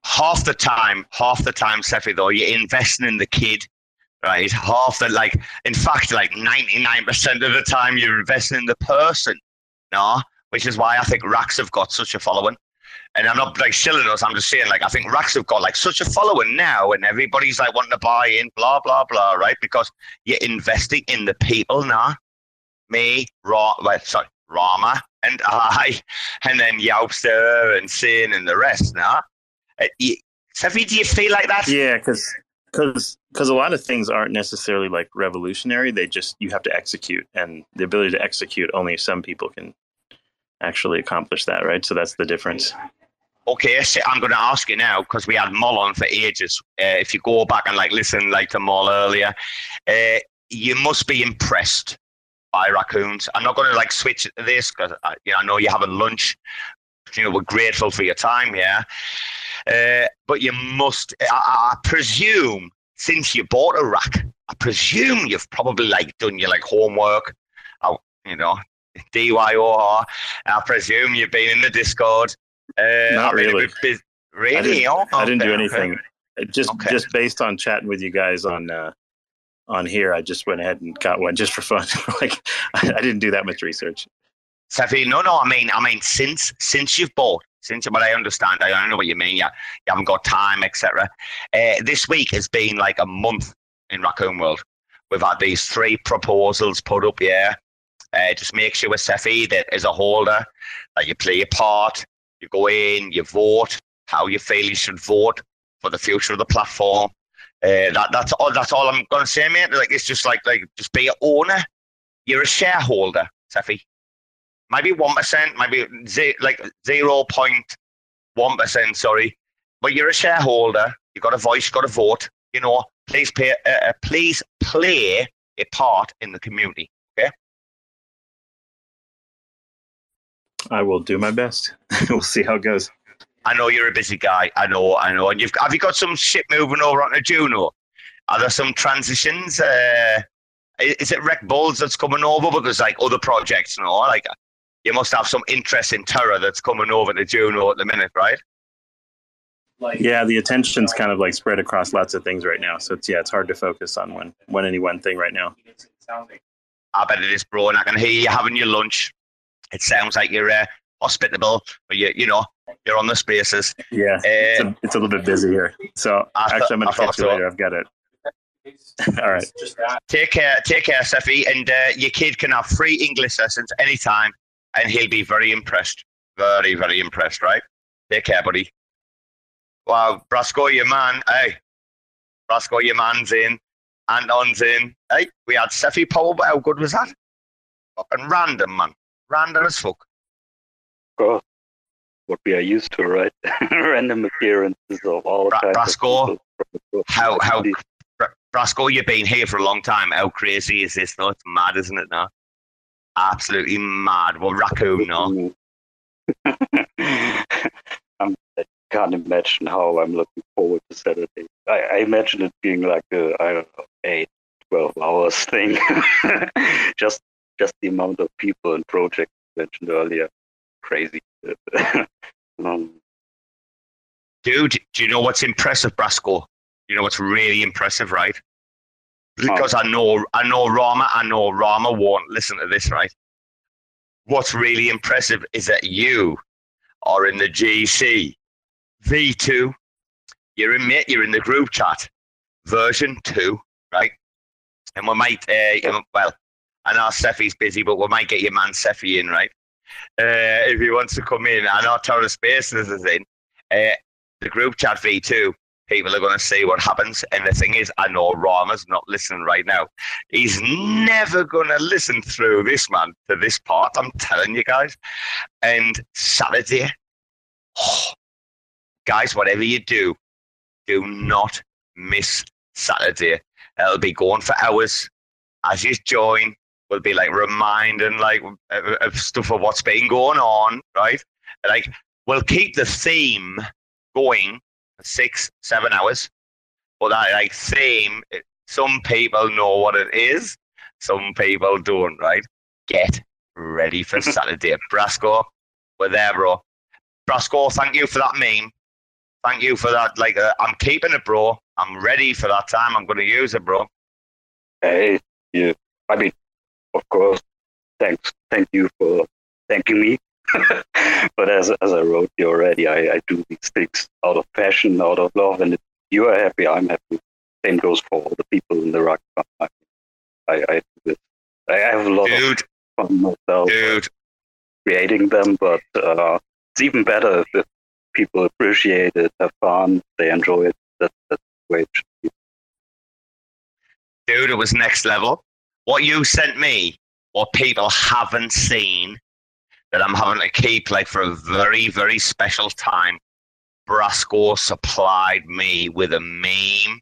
half the time, half the time, Cephii, though, you're investing in the kid, right? Half the, like, in fact, like 99% of the time, you're investing in the person, no? Which is why I think Racks have got such a following. And I'm not like shilling us, I'm just saying, like, I think Racks have got like such a following now, and everybody's like wanting to buy in, blah, blah, blah, right? Because you're investing in the people now. Me, Ra, well, sorry, Rama, and I, and then Youpster and Sin and the rest now. Uh, you, do you feel like that? Yeah, because because because a lot of things aren't necessarily like revolutionary. They just you have to execute, and the ability to execute only some people can actually accomplish that, right? So that's the difference. Okay, I'm going to ask you now because we had Moll on for ages. Uh, if you go back and like listen, like to Moll earlier, uh, you must be impressed by raccoons. I'm not going to like switch this because you know I know you're having lunch. You know we're grateful for your time, yeah. Uh, but you must. I, I presume since you bought a rack, I presume you've probably like done your like homework. Oh, you know, DYOR. I presume you've been in the Discord. Uh, Not been a really. I Really? didn't, Oh, I didn't do okay, okay. anything. Just Okay. just based on chatting with you guys on uh, on here, I just went ahead and got one just for fun. like I, I didn't do that much research. Cephii, no, no, I mean, I mean, since since you've bought, since but I understand, I know what you mean. Yeah, you haven't got time, etc. Uh, this week has been like a month in Raccoon World. We've had these three proposals put up. Yeah, uh, just make sure with Cephii that as a holder that you play your part. You go in, you vote how you feel you should vote for the future of the platform. Uh, that that's all. That's all I'm gonna say, mate. Like it's just like like just be an owner. You're a shareholder, Cephii maybe one percent, maybe z- like zero point one percent. Sorry, but you're a shareholder. You got a voice. You got a vote. You know, please pay. Uh, uh, please play a part in the community. I will do my best. we'll see how it goes. I know you're a busy guy. I know. I know. And you've have you got some shit moving over onto Juno? Are there some transitions? Uh, is it Rec Bulls that's coming over? Because like other projects, you know, like you must have some interest in Terra that's coming over to Juno at the minute, right? Like, yeah, the attention's kind of like spread across lots of things right now. So it's yeah, it's hard to focus on one one any one thing right now. I bet it is, bro, and I can hear you having your lunch. It sounds like you're uh, hospitable, but you you know you're on the spaces. Yeah, uh, it's, a, it's, a, little bit busy here. So I actually, th- I'm going to catch you so. later. I've got it. All right. Take care, take care, Cephii, and uh, your kid can have free English lessons anytime and he'll be very impressed. Very, very impressed, right? Take care, buddy. Wow, Brasco, your man. Hey, Brasco, your man's in. Anton's in. Hey, we had Cephii Power, but how good was that? Fucking random, man. Random as fuck. God, what we are used to, right? random appearances of all Bra- kinds Brasco, how, how, Brasco, you've been here for a long time. How crazy is this? No, it's mad, isn't it? Now, absolutely mad. Well, raccoon, no. I can't imagine how I'm looking forward to Saturday. I, I imagine it being like a I don't know eight, 12 hours thing. just just the amount of people and projects mentioned earlier, crazy. um, Dude, do you know what's impressive, Brasco? You know what's really impressive, right? because oh. I know I know Rama, I know Rama won't listen to this, right? What's really impressive is that you are in the GC V2. You're in you're in the group chat version two, right? And we might, uh, well, I know Cephii's busy, but we might get your man Cephii in, right? Uh, if he wants to come in. I know TerraSpaces is in. Uh, the group chat V2 people are going to see what happens. And the thing is, I know Rama's not listening right now. He's never going to listen through this, man, to this part. I'm telling you guys. And Saturday, oh, guys, whatever you do, do not miss Saturday. It'll be going for hours. As you join, we'll be like reminding like of stuff of what's been going on, right? Like we'll keep the theme going six, seven hours. But that like theme, some people know what it is, some people don't, right? Get ready for Saturday. Brasco, we're there, bro. Brasco, thank you for that meme. Thank you for that. Like, uh, I'm keeping it, bro. I'm ready for that time. I'm going to use it, bro. Hey, yeah. I mean, of course, thanks. Thank you for thanking me but as as I wrote you already, I, I do these things out of passion, out of love, and if you are happy, I'm happy. Same goes for all the people in the rock. I, I, I. I have a lot Dude. of fun myself Dude. creating them, but uh, it's even better if, if, people appreciate it, have fun, they enjoy it. That, that's great. Dude, it was next level. What you sent me, what people haven't seen, that I'm having to keep like for a very, very special time. Brasco supplied me with a meme.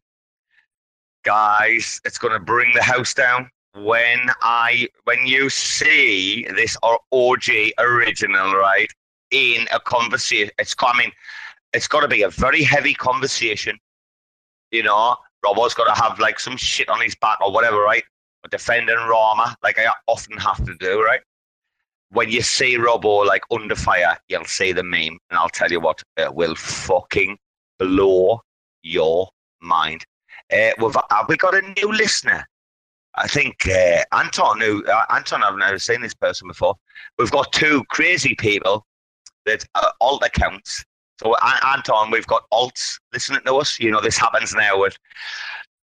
Guys, it's to bring the house down. When I, when you see this OG original, right, in a conversation, it's coming. It's got to be a very heavy conversation. You know, Robo's got to have like some shit on his back or whatever, right? Defending Rama, like I often have to do, right? when you see Robbo like under fire, you'll see the meme, and I'll tell you what, it will fucking blow your mind. Uh, we've, have we got a new listener? I think uh, Anton, who uh, Anton, I've never seen this person before. We've got two crazy people that uh, alt accounts. So Anton, we've got alts listening to us. You know, this happens now with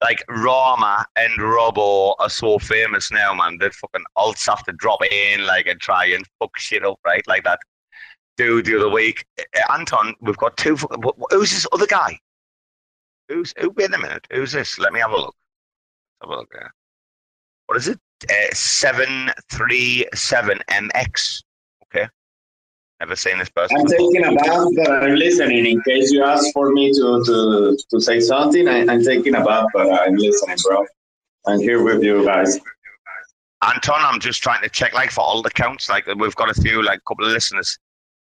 like Rama and Robo are so famous now, man. That fucking all have to drop in like and try and fuck shit up, right? Like that dude the other week. Uh, Anton, we've got two. fucking- wh- wh- Who's this other guy? Who's who? Wait a minute. Who's this? Let me have a look. Have a look there. What is it? Uh, seven three seven MX. Never seen this person. I'm taking a bath, but I'm listening. In case you ask for me to to, to say something, I, I'm taking a bath, but I'm listening, bro. I'm here with you guys. Anton, I'm just trying to check like for all the counts. Like we've got a few, like couple of listeners.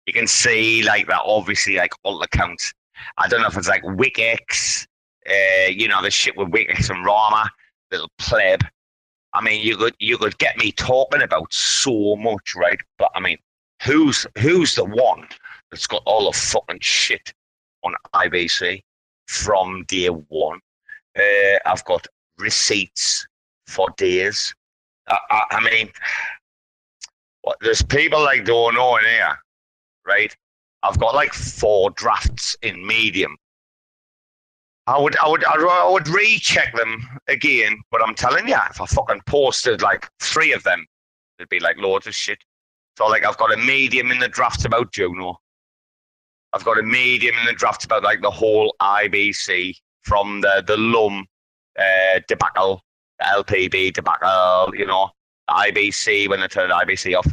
You can see like that. Obviously, like all the counts. I don't know if it's like WickX, uh, you know, the shit with WickX and Rama, little pleb. I mean, you could you could get me talking about so much, right? But I mean, who's who's the one that's got all the fucking shit on IBC from day one? Uh, I've got receipts for days. I, I, I mean, what, there's people like don't know in here, right? I've got like four drafts in medium. I would, I would, I would recheck them again, but I'm telling you, if I fucking posted like three of them, it'd be like loads of shit. So like, I've got a medium in the drafts about Juno. I've got a medium in the drafts about like the whole IBC from the the Lum uh, debacle, the LPB debacle, you know, IBC when they turned IBC off.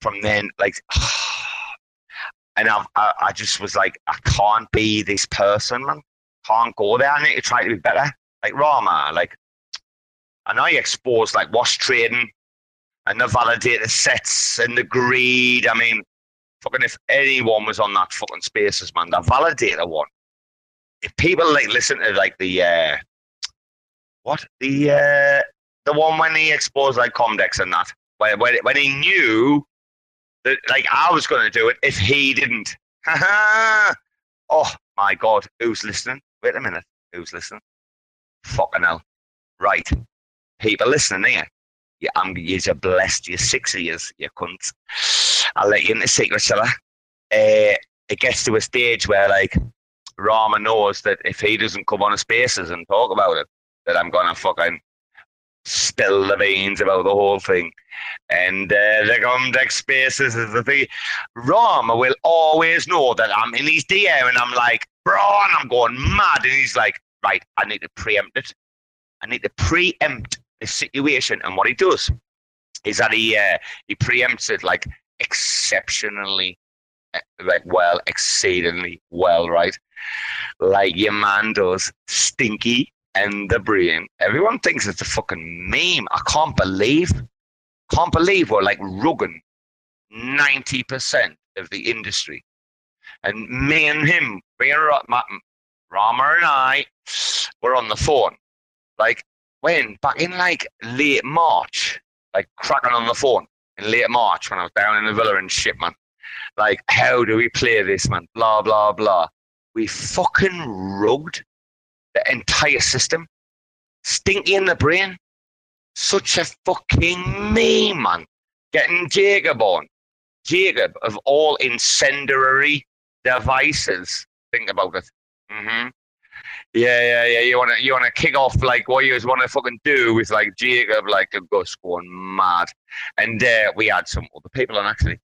From then, like, and I've, I, I just was like, I can't be this person, man. Can't go there. I need to try to be better. Like Rama, like, and I know you exposed like wash trading and the validator sets and the greed. I mean, fucking if anyone was on that fucking spaces, man, the validator one. If people like listen to like the uh what the uh the one when he exposed like Comdex and that, when when, when he knew that like I was going to do it if he didn't. oh my god, who's listening? Wait a minute, who's listening? Fucking hell! Right, people listening here. I'm you're blessed. You're six years, you cunts. I'll let you in the secret cellar. Uh, it gets to a stage where like Rama knows that if he doesn't come on a spaces and talk about it, that I'm gonna fucking spill the beans about the whole thing. And uh, the Comdex spaces is the thing. Rama will always know that I'm in his DM and I'm like, bro, and I'm going mad. And he's like, right, I need to preempt it. I need to preempt the situation. And what he does is that he uh, he preempts it like exceptionally uh, like well, exceedingly well, right? Like your man does, stinky and the brain. Everyone thinks it's a fucking meme. I can't believe, can't believe we're like rugging ninety percent of the industry, and me and him, me and Ra- Ma- Rama and I, were on the phone, like when back in like late March, like cracking on the phone in late March when I was down in the villa and shit, man. Like, how do we play this, man? Blah blah blah. We fucking rugged the entire system. Stinky in the brain. Such a fucking meme, man. Getting Jacob on. Jacob of all incendiary devices. Think about it. hmm Yeah, yeah, yeah. You wanna you wanna kick off like what you just wanna fucking do with like Jacob, like a Gus going mad. And uh, we had some other people on actually.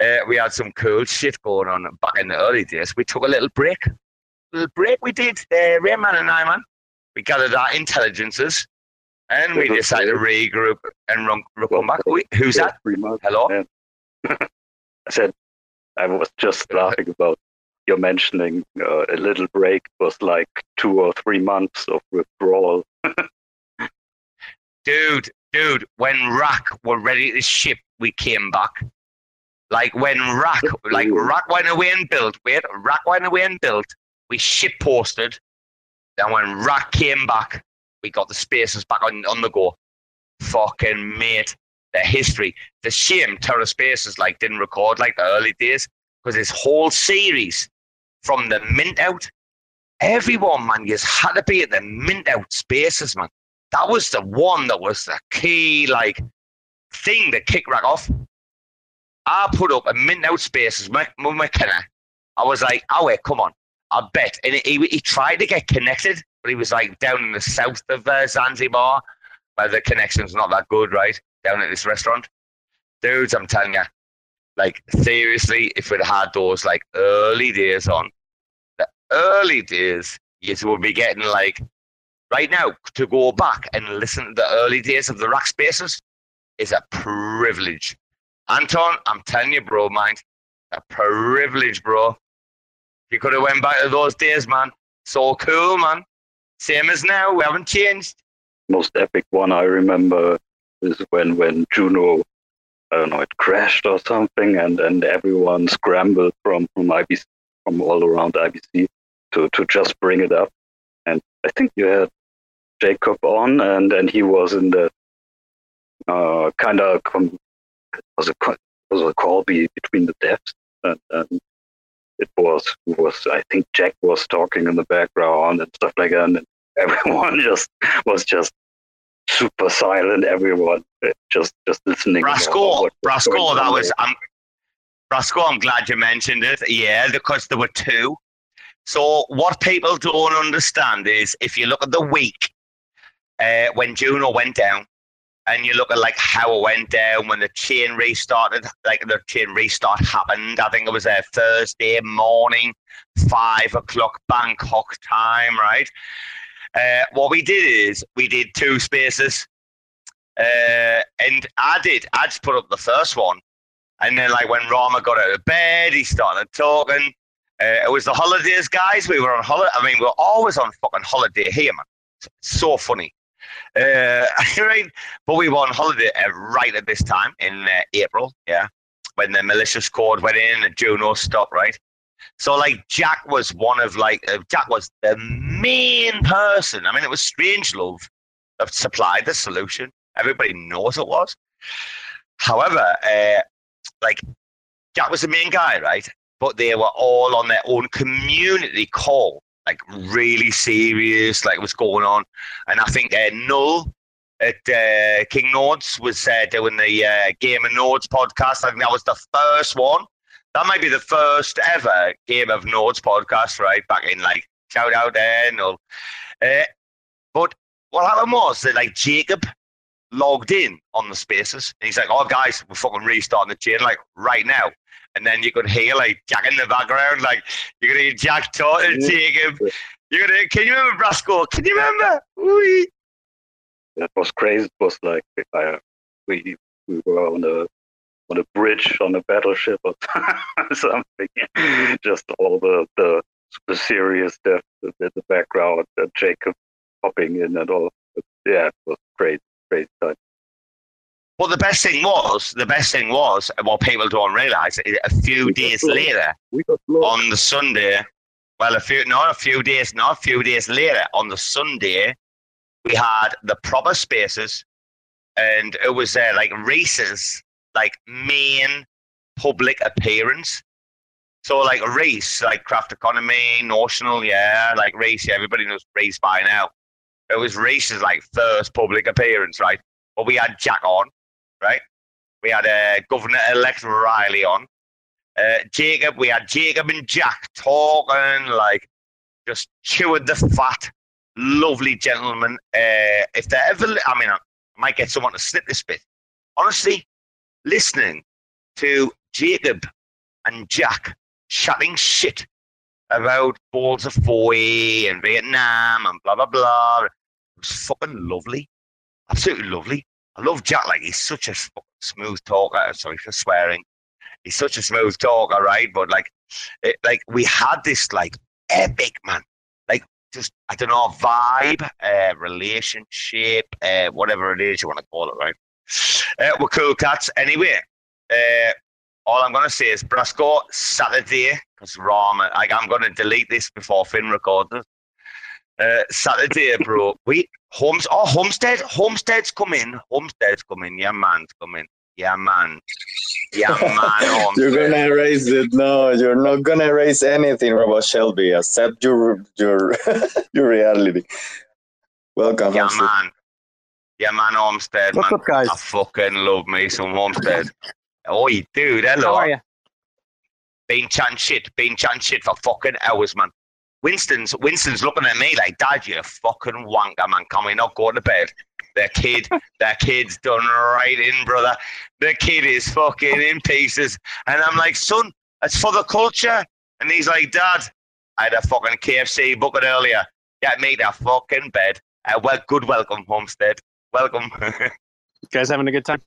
Uh, we had some cool shit going on back in the early days. We took a little break. little break we did, uh, Rayman and I, man. We gathered our intelligences and we decided to regroup and run, run back. We, who's that? Hello? I said, I was just laughing about your mentioning uh, a little break was like two or three months of withdrawal. Dude, dude, when Rack were ready to ship, we came back. Like when Rack, like Rack went away and built, wait, Rack went away and built, we ship posted. Then when Rack came back, we got the spaces back on, on the go. Fucking mate, the history. The shame Terra Spaces like didn't record like the early days because this whole series from the mint out, everyone man, just had to be at the mint out spaces, man. that was the one that was the key like thing that kicked right off. I put up a mint out spaces with McKenna. I was like, oh wait, come on. I bet. And he, he tried to get connected, but he was like down in the south of uh, Zanzibar, where the connection's not that good, right? Down at this restaurant. Dudes, I'm telling you, like seriously, if we'd had those like early days on, early days, you would be getting like right now to go back and listen to the early days of the rack spaces is a privilege. Anton, I'm telling you, bro, mind, a privilege, bro. You could have went back to those days, man. So cool, man. Same as now. We haven't changed. Most epic one I remember is when when Juno, I don't know, it crashed or something, and and everyone scrambled from from IBC from all around IBC to to just bring it up. And I think you had Jacob on, and and he was in the uh, kind of com- was a was a call be, between the devs, and, and it was was I think Jack was talking in the background and stuff like that, and everyone just was just super silent. Everyone uh, just just listening. Brasco, Brasco, that was I'm. Brasco, I'm glad you mentioned it. Yeah, because there were two. So what people don't understand is if you look at the week uh, when Juno went down, and you look at like how it went down when the chain restarted, like the chain restart happened. I think it was a Thursday morning, five o'clock Bangkok time, right? Uh, what we did is we did two spaces, uh, and I did. I just put up the first one, and then like when Rama got out of bed, he started talking. Uh, it was the holidays, guys. We were on holiday. I mean, we we're always on fucking holiday here, man. so funny. Uh, but we were on holiday uh, right at this time in uh, April, yeah, when the malicious squad went in and Juno stopped, right? So like Jack was one of like uh, Jack was the main person. I mean, it was Strangelove that supplied the solution. Everybody knows it was. However, uh, like Jack was the main guy, right? But they were all on their own community call like really serious, like what's going on. And I think uh, Null at uh, King Nodes was uh, doing the uh, Game of Nodes podcast. I think that was the first one. That might be the first ever Game of Nodes podcast, right? Back in like shout out there, Null. Uh, but what happened was that like Jacob logged in on the spaces and he's like, "Oh guys, we're fucking restarting the chain like right now." And then you could hear like Jack in the background, like you're gonna hear Jack talking to Jacob. You're gonna, can you remember Brasco? Can you remember? Wee. That was crazy. It was like uh, we we were on a on a bridge on a battleship or something. Just all the the, the serious stuff in the background, uh, Jacob popping in and all. Yeah, it was great, great time. But the best thing was, the best thing was, what people don't realise, a few days later, on the Sunday, well, a few, not a few days, not a few days later, on the Sunday, we had the proper spaces, and it was uh, like races, like main public appearance. So like a race, like craft economy, notional, yeah, like race, yeah, everybody knows race by now. It was races like first public appearance, right? But we had Jack on, right? We had uh, Governor elect Riley on. Uh, Jacob, we had Jacob and Jack talking, like just chewing the fat. Lovely gentlemen. Uh, if they ever, I mean, I might get someone to snip this bit. Honestly, listening to Jacob and Jack chatting shit about balls of foy and Vietnam and blah blah blah. It was fucking lovely, absolutely lovely. I love Jack. Like he's such a smooth talker. Sorry for swearing. He's such a smooth talker, right? But like, it, like we had this like epic man, like just I don't know vibe, uh, relationship, uh, whatever it is you want to call it, right? Uh, we're cool cats. Anyway, uh, all I'm gonna say is Brasco Saturday because Rama. Like I'm gonna delete this before Finn records it. Uh, Saturday, bro. Wait, Homes. Oh, Homestead. Homestead's coming. Homestead's coming. Yeah, man's coming. Yeah, man. Yeah, man. you're gonna erase it. No, you're not gonna erase anything about Shelby. Accept your your your reality. Welcome. Yeah, Homestead. man. Yeah, man, Homestead, What's man. up, guys? I fucking love me some Homestead. Oi, dude, hello. How are you? Been chatting shit, been chatting shit for fucking hours, man. Winston's Winston's looking at me like, Dad, you a fucking wanker, man. Can we not go to bed? The kid, the kid's done right in, brother. The kid is fucking in pieces. And I'm like, son, it's for the culture. And he's like, Dad, I had a fucking KFC bucket earlier. Get me to fucking bed. Uh, well, good welcome, Homestead. Welcome. You guys having a good time?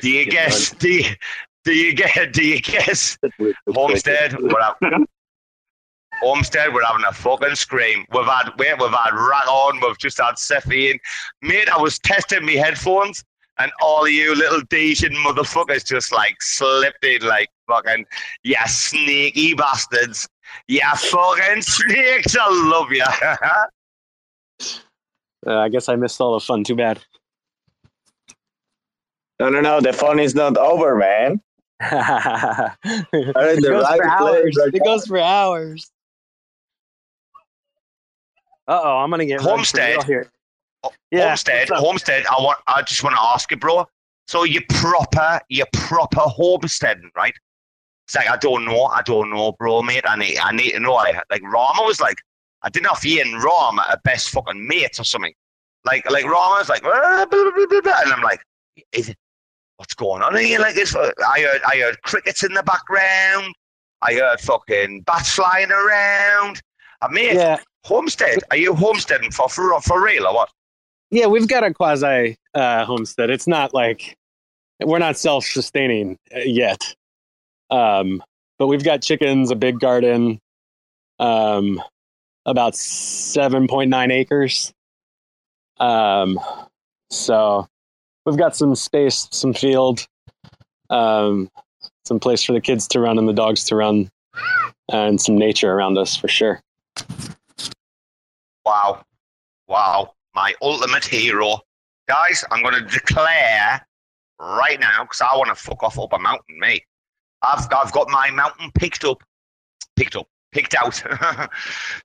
do you guess? Do you, do you get? Do you guess? Homestead, we're having, Homestead, we're having a fucking scream. We've had wait, we've had rat on, we've just had Cephii in. Mate, I was testing my headphones and all of you little Asian motherfuckers just like slipped in like fucking yeah sneaky bastards. Yeah, fucking snakes, I love you. Uh, I guess I missed all the fun. Too bad. No, no, no. The fun is not over, man. it Are in the goes right for hours. right It goes for hours. Uh oh, I'm gonna get Homestead. here. Yeah, Homestead. Homestead. I want. I just want to ask you, bro. So you proper, you proper homesteading, right? It's like I don't know, I don't know, bro, mate. I need, I need to know. Like, like Rama was like, I didn't know if he and Rama are best fucking mates or something. Like, like Rama was like, "Ah, blah, blah, blah, blah, blah," and I'm like, is it, what's going on here? Like this? I heard, I heard crickets in the background. I heard fucking bats flying around. Uh, mate, Yeah, homestead. Are you homesteading for for for real or what? yeah, we've got a quasi uh, homestead. It's not like we're not self-sustaining uh, yet, um, but we've got chickens, a big garden, um, about seven point nine acres. Um, so we've got some space, some field, um, some place for the kids to run and the dogs to run, and some nature around us for sure. Wow. Wow. My ultimate hero. Guys, I'm going to declare right now, because I want to fuck off up a mountain, me. I've, I've got my mountain picked up. Picked up. Picked out.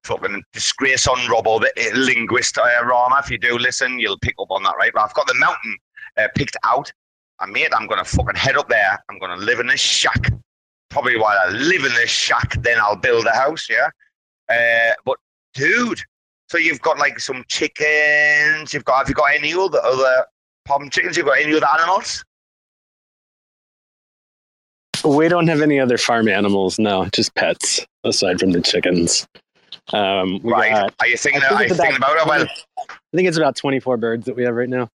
Fucking disgrace on Robbo, the uh, linguist, uh, Rama. If you do listen, you'll pick up on that, right? But I've got the mountain uh, picked out. And mate, I'm going to fucking head up there. I'm going to live in this shack. Probably while I live in this shack, then I'll build a house, yeah? Uh, but dude, so you've got like some chickens. You've got. Have you got any other other palm chickens? You've got any other animals? We don't have any other farm animals, no, just pets aside from the chickens. Um, right. got- are you thinking? I think Are you thinking about it? Well, I think it's about 24 birds that we have right now.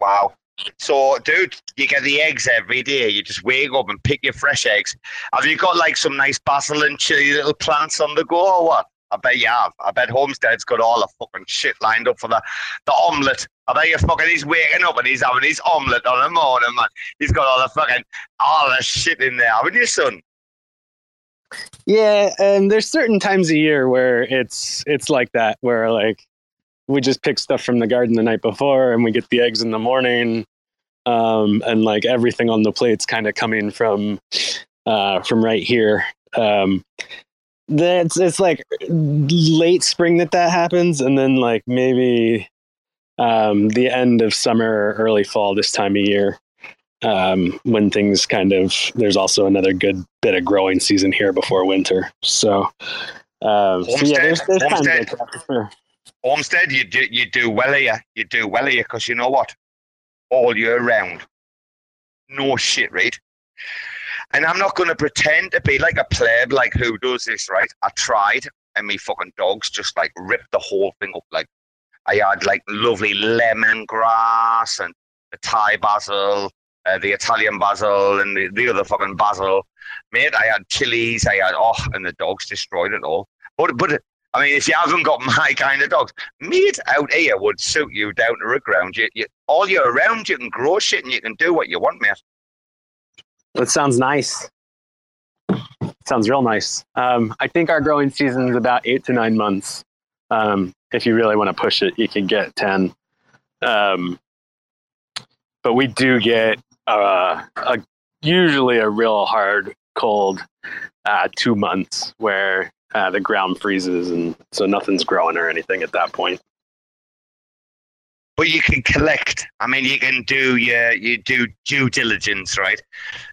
wow. So, dude, you get the eggs every day. You just wake up and pick your fresh eggs. Have you got like some nice basil and chili little plants on the go or what? I bet you have. I bet Homestead's got all the fucking shit lined up for the the omelette. I bet you fucking he's waking up and he's having his omelette on the morning, man. He's got all the fucking all the shit in there, haven't you, son? Yeah, and there's certain times a year where it's it's like that, where like we just pick stuff from the garden the night before, and we get the eggs in the morning, um, and like everything on the plate's kind of coming from uh, from right here. Um, that's it's like late spring that that happens, and then like maybe um, the end of summer or early fall this time of year um, when things kind of there's also another good bit of growing season here before winter. So, uh, so yeah, there's, there's times Homestead. like that for sure. Homestead, you do you do well here. You do well here because you know what? All year round. No shit, right? And I'm not going to pretend to be like a pleb, like who does this, right? I tried, and me fucking dogs just like ripped the whole thing up. Like I had like lovely lemongrass and the Thai basil, uh, the Italian basil, and the, the other fucking basil. Mate, I had chilies. I had oh, and the dogs destroyed it all. But but I mean, if you haven't got my kind of dogs, meat out here would suit you down to the ground. You, you, all year round, you can grow shit and you can do what you want, mate. That sounds nice. Sounds real nice. Um, I think our growing season is about eight to nine months. Um, if you really want to push it, you can get ten. Um, but we do get uh, a, usually a real hard cold uh, two months where uh, the ground freezes and so nothing's growing or anything at that point. But you can collect. I mean, you can do your you do due diligence, right?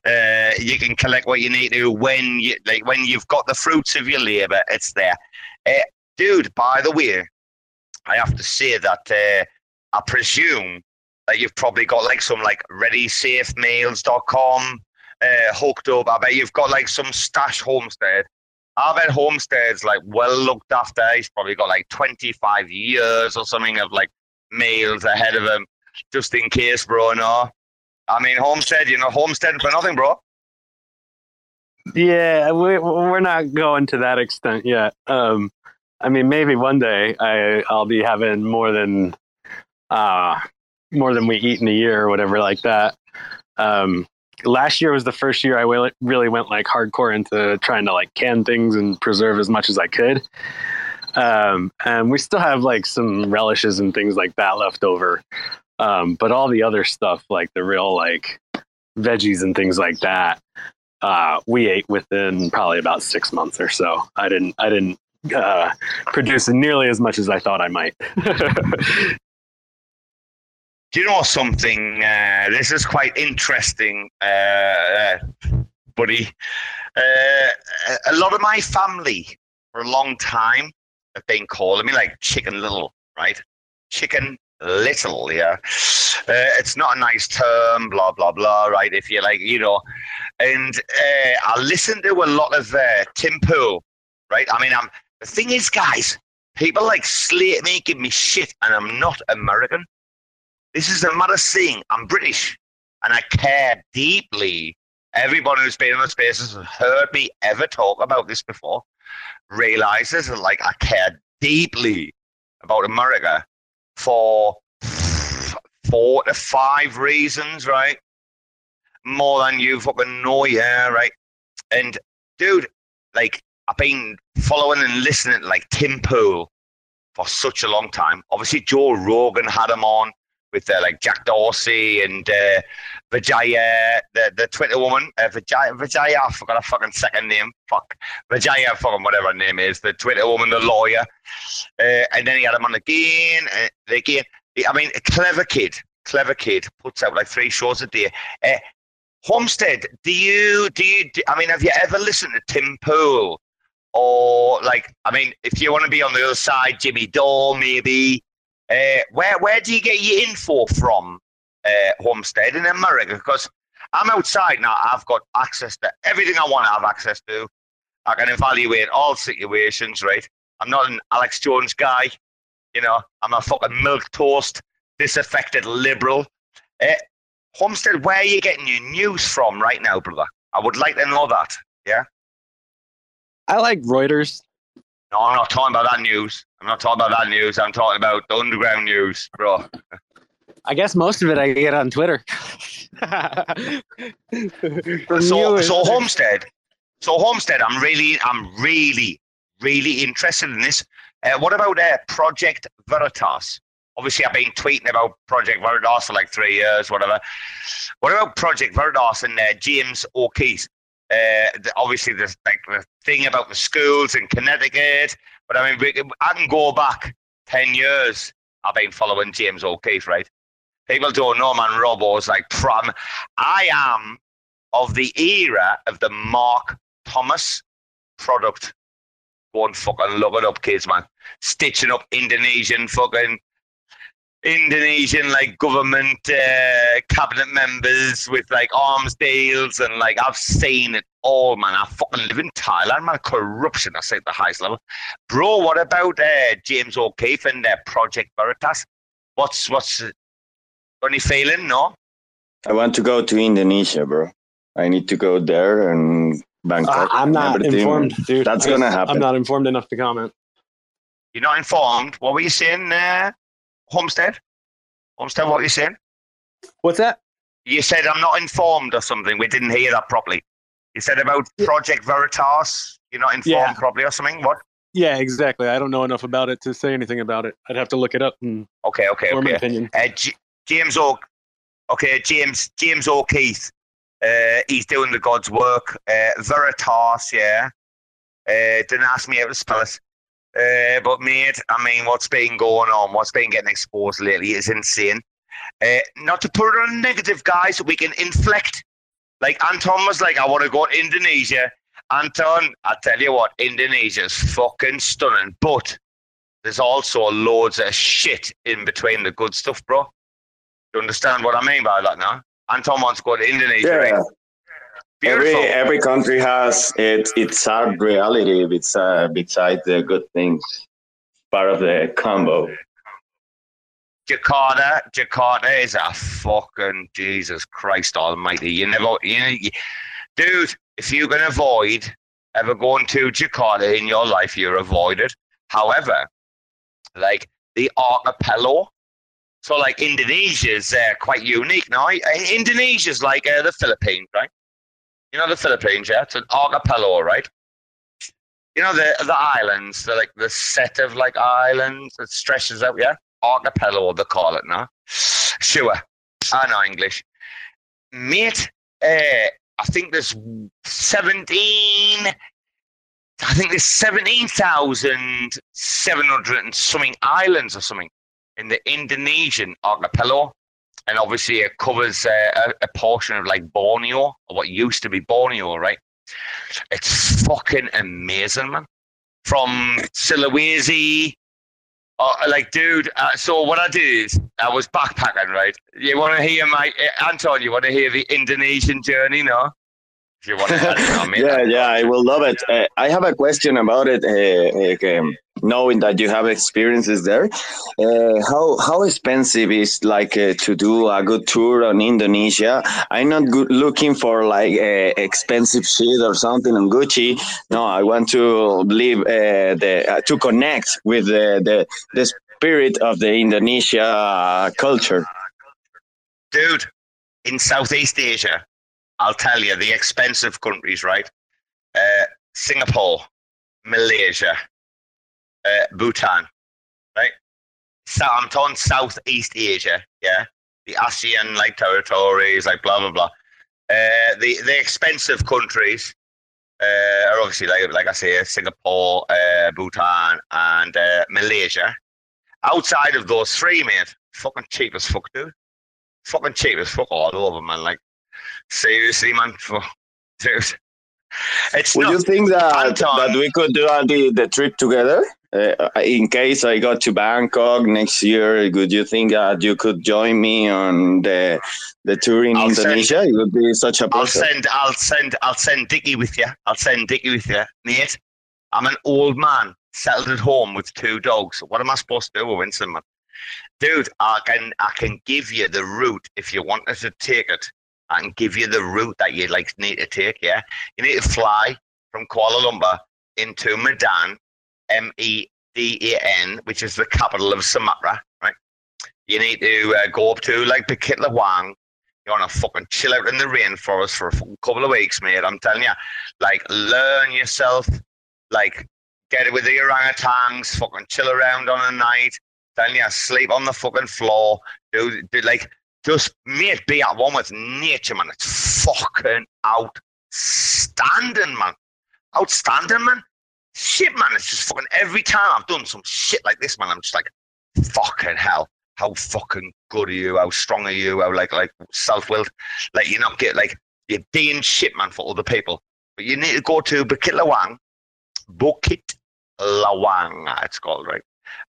Uh, you can collect what you need to when you like when you've got the fruits of your labor. It's there, uh, dude. By the way, I have to say that uh, I presume that you've probably got like some like ReadySafeMails.com uh, hooked up. I bet you've got like some stash homestead. I bet Homestead's like well looked after. He's probably got like 25 years or something of like mails ahead of him, just in case, bro. No, I mean Homestead. You know Homestead for nothing, bro. Yeah, we, we're not going to that extent yet. Um, I mean, maybe one day I I'll be having more than uh more than we eat in a year or whatever like that. Um, last year was the first year I really went like hardcore into trying to like can things and preserve as much as I could. Um, and we still have like some relishes and things like that left over. Um, but all the other stuff, like the real like veggies and things like that, uh, we ate within probably about six months or so. I didn't, I didn't uh, produce nearly as much as I thought I might. Do you know something? Uh, this is quite interesting, uh, uh, buddy. Uh, a lot of my family for a long time have been I mean, like Chicken Little, right? Chicken Little, yeah. Uh, it's not a nice term, blah blah blah, right? If you like, you know. And uh, I listen to a lot of Tim Pool, right? I mean, I'm the thing is, guys, people like slate me, give me shit, and I'm not American. This is a matter saying I'm British and I care deeply. Everyone who's been in the spaces has heard me ever talk about this before realizes that like I care deeply about America for four to five reasons, right? More than you fucking know, yeah, right? And dude, like I've been following and listening to like Tim Pool for such a long time. Obviously, Joe Rogan had him on with uh, like Jack Dorsey and uh, Vijaya, the, the Twitter woman, uh, Vijaya, Vijaya, I forgot her fucking second name. Fuck. Vijaya, fucking whatever her name is, the Twitter woman, the lawyer. Uh, and then he had him on again, uh, again. I mean, a clever kid, clever kid, puts out like three shows a day. Uh, Homestead, do you, do you, do, I mean, have you ever listened to Tim Pool? Or like, I mean, if you want to be on the other side, Jimmy Dore, maybe, uh, where where do you get your info from, uh, Homestead in America? Because I'm outside now. I've got access to everything I want to have access to. I can evaluate all situations, right? I'm not an Alex Jones guy. You know, I'm a fucking milk toast, disaffected liberal. Uh, Homestead, where are you getting your news from right now, brother? I would like to know that. Yeah. I like Reuters. No, I'm not talking about that news. I'm not talking about that news. I'm talking about the underground news, bro. I guess most of it I get on Twitter. so, so Homestead, so Homestead, I'm really, I'm really, really interested in this. Uh, what about uh, Project Veritas? Obviously, I've been tweeting about Project Veritas for like three years, whatever. What about Project Veritas and uh, James O'Keefe? Uh, the, obviously, there's like the thing about the schools in Connecticut. But I mean, we, I can go back 10 years. I've been following James O'Keefe, right? People don't know, man. Robo's like prom. I am of the era of the Mark Thomas product. Go and fucking look it up, kids, man. Stitching up Indonesian fucking Indonesian like government uh, cabinet members with like arms deals and like I've seen it all, man. I fucking live in Thailand, man. Corruption, I say at the highest level, bro. What about uh, James O'Keefe and uh, Project Veritas? What's what's any feeling? No. I want to go to Indonesia, bro. I need to go there and Bangkok. Uh, I'm not informed, dude. That's gonna happen. I'm not informed enough to comment. You're not informed. What were you saying? Uh, Homestead? Homestead, what are you saying? What's that? You said I'm not informed or something. We didn't hear that properly. You said about Project Veritas. You're not informed Yeah. properly or something. What? Yeah, exactly. I don't know enough about it to say anything about it. I'd have to look it up and Okay, okay, form an opinion. Uh, J- James O. Okay, James James O'Keefe. Uh, he's doing the God's work. Uh, Veritas, yeah. Uh, didn't ask me how to spell it. Uh, but mate, I mean, what's been going on? What's been getting exposed lately is insane. Uh, not to put it on negative, guys. We can inflect. Like Anton was like, I want to go to Indonesia. Anton, I tell you what, Indonesia's fucking stunning. But there's also loads of shit in between the good stuff, bro. You understand what I mean by that now? Anton wants to go to Indonesia. Yeah. Right? Every Beautiful. every country has its its sad reality beside beside the good things. Part of the combo. Jakarta, Jakarta is a fucking Jesus Christ Almighty. You never, you, know, you dude. If you can avoid ever going to Jakarta in your life, you're avoided. However, like the archipelago, so like Indonesia's uh, quite unique now. Indonesia's like uh, the Philippines, right? You know the Philippines, yeah. It's an archipelago, right? You know the the islands, the like the set of like islands that stretches out, yeah archipelago, they call it now. Sure, I know English. Mate, uh, I think there's 17, I think there's 17,700 and something islands or something in the Indonesian archipelago. And obviously it covers uh, a, a portion of like Borneo, or what used to be Borneo, right? It's fucking amazing, man. From Sulawesi Oh, like, dude. Uh, so what I did is I was backpacking, right? You want to hear my uh, Anton? You want to hear the Indonesian journey? No. If you want to, Yeah, yeah, I will love it. Uh, I have a question about it. Uh, um, knowing that you have experiences there, uh, how how expensive is like uh, to do a good tour on Indonesia? I'm not good looking for like uh, expensive shit or something on Gucci. No, I want to live uh, the uh, to connect with the, the the spirit of the Indonesia culture. dude. In Southeast Asia, I'll tell you the expensive countries, right? Uh, Singapore, Malaysia, uh, Bhutan, right? So I'm talking Southeast Asia, yeah. The ASEAN like territories, like blah blah blah. Uh, the the expensive countries uh, are obviously like like I say, Singapore, uh, Bhutan, and uh, Malaysia. Outside of those three, mate, fucking cheap as fuck, dude. Fucking cheap as fuck all over, man. Like seriously, man. For, dude, it's Would you think that Anton. that we could do uh, the, the trip together? Uh, in case I got to Bangkok next year, would you think that you could join me on the the tour in I'll send- Indonesia? it would be such a I'll send, I'll send, I'll send Dickie with you. I'll send Dickie with you, mate. I'm an old man settled at home with two dogs. What am I supposed to do with Winston, man? Dude, I can, I can give you the route if you wanted to take it. I can give you the route that you like need to take. Yeah, you need to fly from Kuala Lumpur into Medan, M E D A N, which is the capital of Sumatra. Right. You need to uh, go up to like Bukit. You want to fucking chill out in the rainforest for a couple of weeks, mate. I'm telling you, like, learn yourself, like, get it with the orangutans, fucking chill around on a night. Telling you, sleep on the fucking floor. Do, do like, just mate, be at one with nature, man. It's fucking outstanding, man. Outstanding, man. Shit, man. It's just fucking every time I've done some shit like this, man. I'm just like, fucking hell. How fucking good are you? How strong are you? How like like self-willed? Like you're not get like you're doing shit, man, for other people. But you need to go to Bukit Lawang, Bukit Lawang, it's called, right?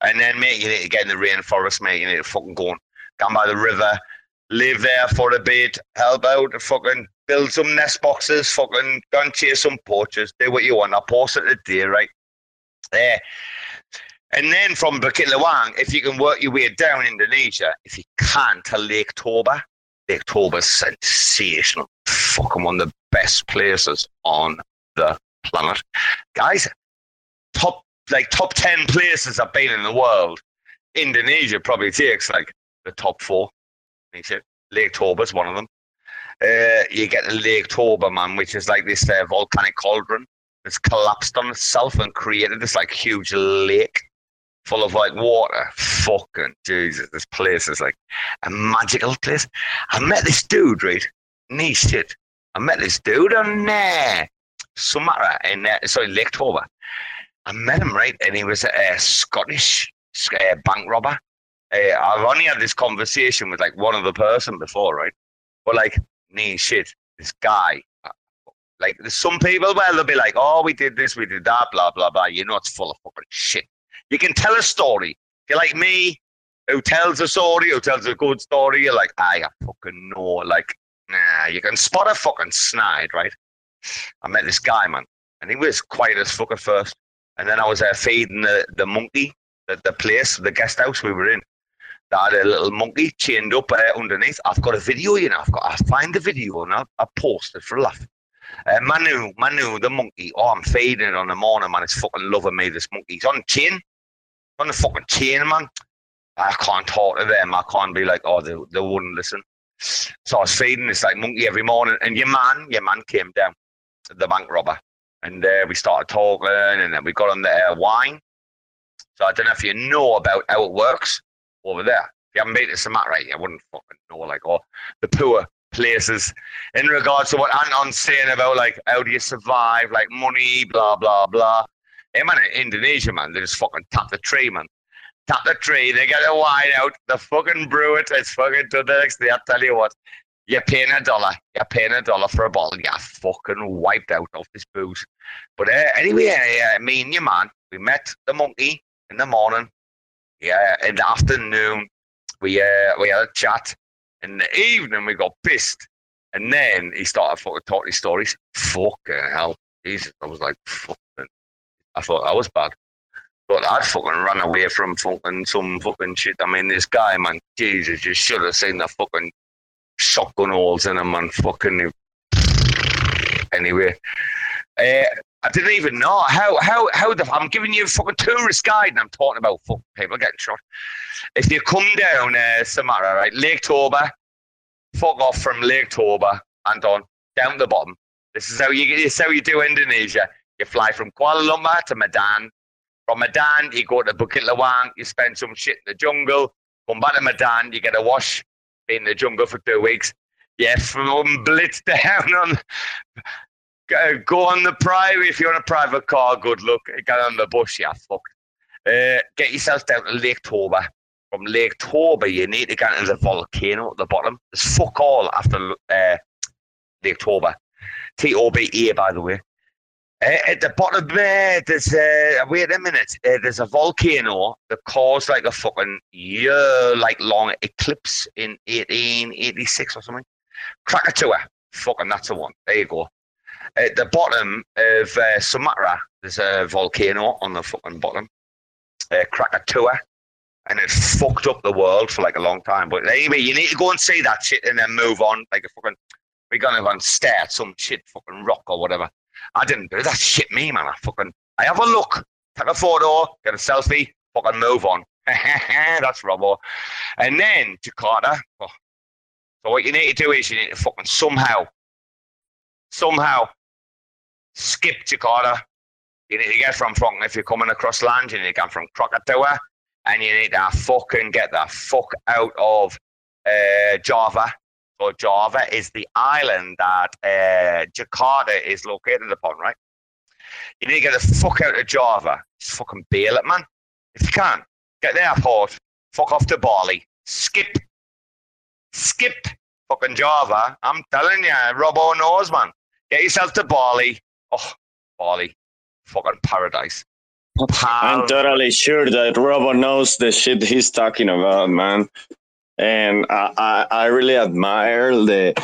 And then, mate, you need to get in the rainforest, mate. You need to fucking go and down by the river, live there for a bit, help out, fucking build some nest boxes, fucking go and chase some poachers, do what you want. I'll post it today, right? There. And then from Bukit Lawang, if you can work your way down Indonesia, if you can, to Lake Toba. Lake Toba's sensational. Fucking one of the best places on the planet. Guys, top like top ten places I've been in the world. Indonesia probably takes like the top four. It. Lake Toba's one of them. Uh, you get the Lake Toba, man, which is like this uh, volcanic cauldron that's collapsed on itself and created this like huge lake full of like water. Fucking Jesus, this place is like a magical place. I met this dude, right? Knee shit. I met this dude on uh, Sumatra in uh, sorry Lake Toba. I met him right, and he was a, a Scottish uh, bank robber. Uh, I've only had this conversation with like one other person before, right? But like, nee, shit, this guy. uh, Like, there's some people where they'll be like, "Oh, we did this, we did that, blah blah blah." You know, it's full of fucking shit. You can tell a story. If you're like me, who tells a story, who tells a good story, you're like, I fucking know. Like, nah, you can spot a fucking snide, right? I met this guy, man, and he was quiet as fuck at first. And then I was uh, feeding the, the monkey, the, the place, the guest house we were in. Had a little monkey chained up uh, underneath. I've got a video, you know. I've got. I find the video and I'll, I'll post it for a laugh. Uh, Manu, Manu, the monkey. Oh, I'm feeding it on the morning, man. It's fucking loving me. This monkey. He's on chain, on the fucking chain, man. I can't talk to them. I can't be like, oh, they, they wouldn't listen. So I was feeding this like monkey every morning, and your man, your man came down, the bank robber, and uh, we started talking, and then we got on the uh, wine. So I don't know if you know about how it works over there. If you haven't been to Sumatra, you wouldn't fucking know like all the poor places in regards to what Anton's saying about like how do you survive, like money, blah blah blah. Hey man, in Indonesia, man, they just fucking tap the tree, man. Tap the tree, they get the wine out, the fucking brew it, it's fucking to the next day. I tell you what, you're paying a dollar, you're paying a dollar for a bottle, you're fucking wiped out off this booze. But uh, anyway, uh, me and your man, we met the monkey in the morning. Yeah, in the afternoon, we uh, we had a chat. In the evening, we got pissed. And then he started fucking talking stories. Fucking hell. Jesus. I was like, fucking. I thought that was bad. But I'd fucking run away from fucking some fucking shit. I mean, this guy, man, Jesus, you should have seen the fucking shotgun holes in him, man. Fucking. Anyway. Uh, I didn't even know how how how the I'm giving you a fucking tourist guide and I'm talking about fucking people getting shot. If you come down uh, Sumatra, right, Lake Toba, fuck off from Lake Toba and on down the bottom. This is how you this is how you do Indonesia. You fly from Kuala Lumpur to Medan. From Medan, you go to Bukit Lawang. You spend some shit in the jungle. Come back to Medan. You get a wash. In the jungle for two weeks. Yeah, from blitz down on go, on the private if you're on a private car. Good luck. Get on the bus, yeah, fuck. Uh, get yourself down to Lake Toba. From Lake Toba, you need to get into the volcano at the bottom. There's fuck all after uh, Lake Toba. T O B A, by the way. Uh, at the bottom there, there's uh, wait a minute. Uh, there's a volcano that caused like a fucking year like long eclipse in 1886 or something. Krakatoa, fucking that's the one. There you go. At the bottom of uh, Sumatra, there's a volcano on the fucking bottom, uh, Krakatoa, and it fucked up the world for like a long time. But anyway, you need to go and see that shit and then move on. Like a fucking, we're gonna go and stare at some shit fucking rock or whatever. I didn't do that shit, me man. I fucking, I have a look, take a photo, get a selfie, fucking move on. That's Robbo. And then Jakarta. Oh. So what you need to do is you need to fucking somehow, somehow skip Jakarta. You need to get from fucking, if you're coming across land, you need to get from Krakatoa and you need to fucking get the fuck out of uh, Java. So Java is the island that uh, Jakarta is located upon, right? You need to get the fuck out of Java. Just fucking bail it, man. If you can, get the airport, fuck off to Bali, skip, skip fucking Java. I'm telling you, Robbo knows, man. Get yourself to Bali. Oh, Bali, fucking paradise. I'm totally sure that Robo knows the shit he's talking about, man. And I, I, I really admire the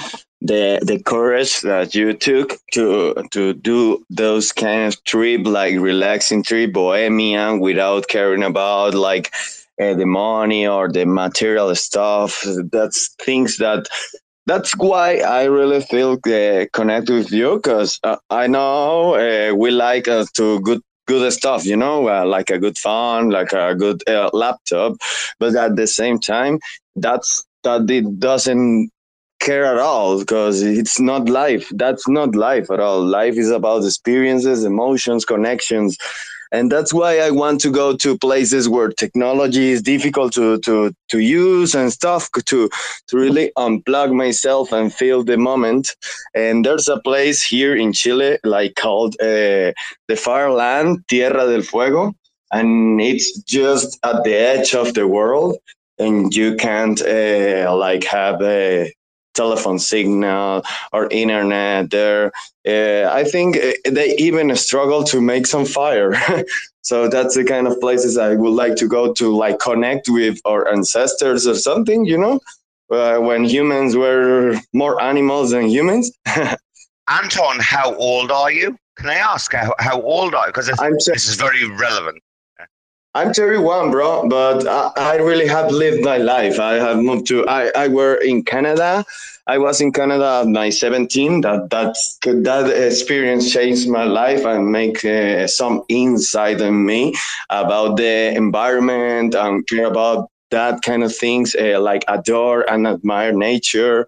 the the courage that you took to to do those kind of trip, like relaxing trip, bohemian, without caring about like uh, the money or the material stuff. That's things that that's why I really feel uh, connected with you because uh, I know uh, we like uh, to good good stuff, you know, uh, like a good phone, like a good uh, laptop, but at the same time, that's that it doesn't care at all because it's not life. That's not life at all. Life is about experiences, emotions, connections. And that's why I want to go to places where technology is difficult to to to use and stuff to to really unplug myself and feel the moment. And there's a place here in Chile like called uh, the Far Land, Tierra del Fuego, and it's just at the edge of the world and you can't uh, like have a telephone signal or internet there. Uh, I think uh, they even struggle to make some fire. so that's the kind of places I would like to go to, like connect with our ancestors or something, you know, uh, when humans were more animals than humans. Anton, how old are you? Can I ask how, how old are you? Because this is very relevant. I'm 31, bro, but I, I, really have lived my life. I have moved to. I, I were in Canada. I was in Canada at my 17. That that's that experience changed my life and make uh, some insight in me about the environment and care about that kind of things. Uh, like adore and admire nature.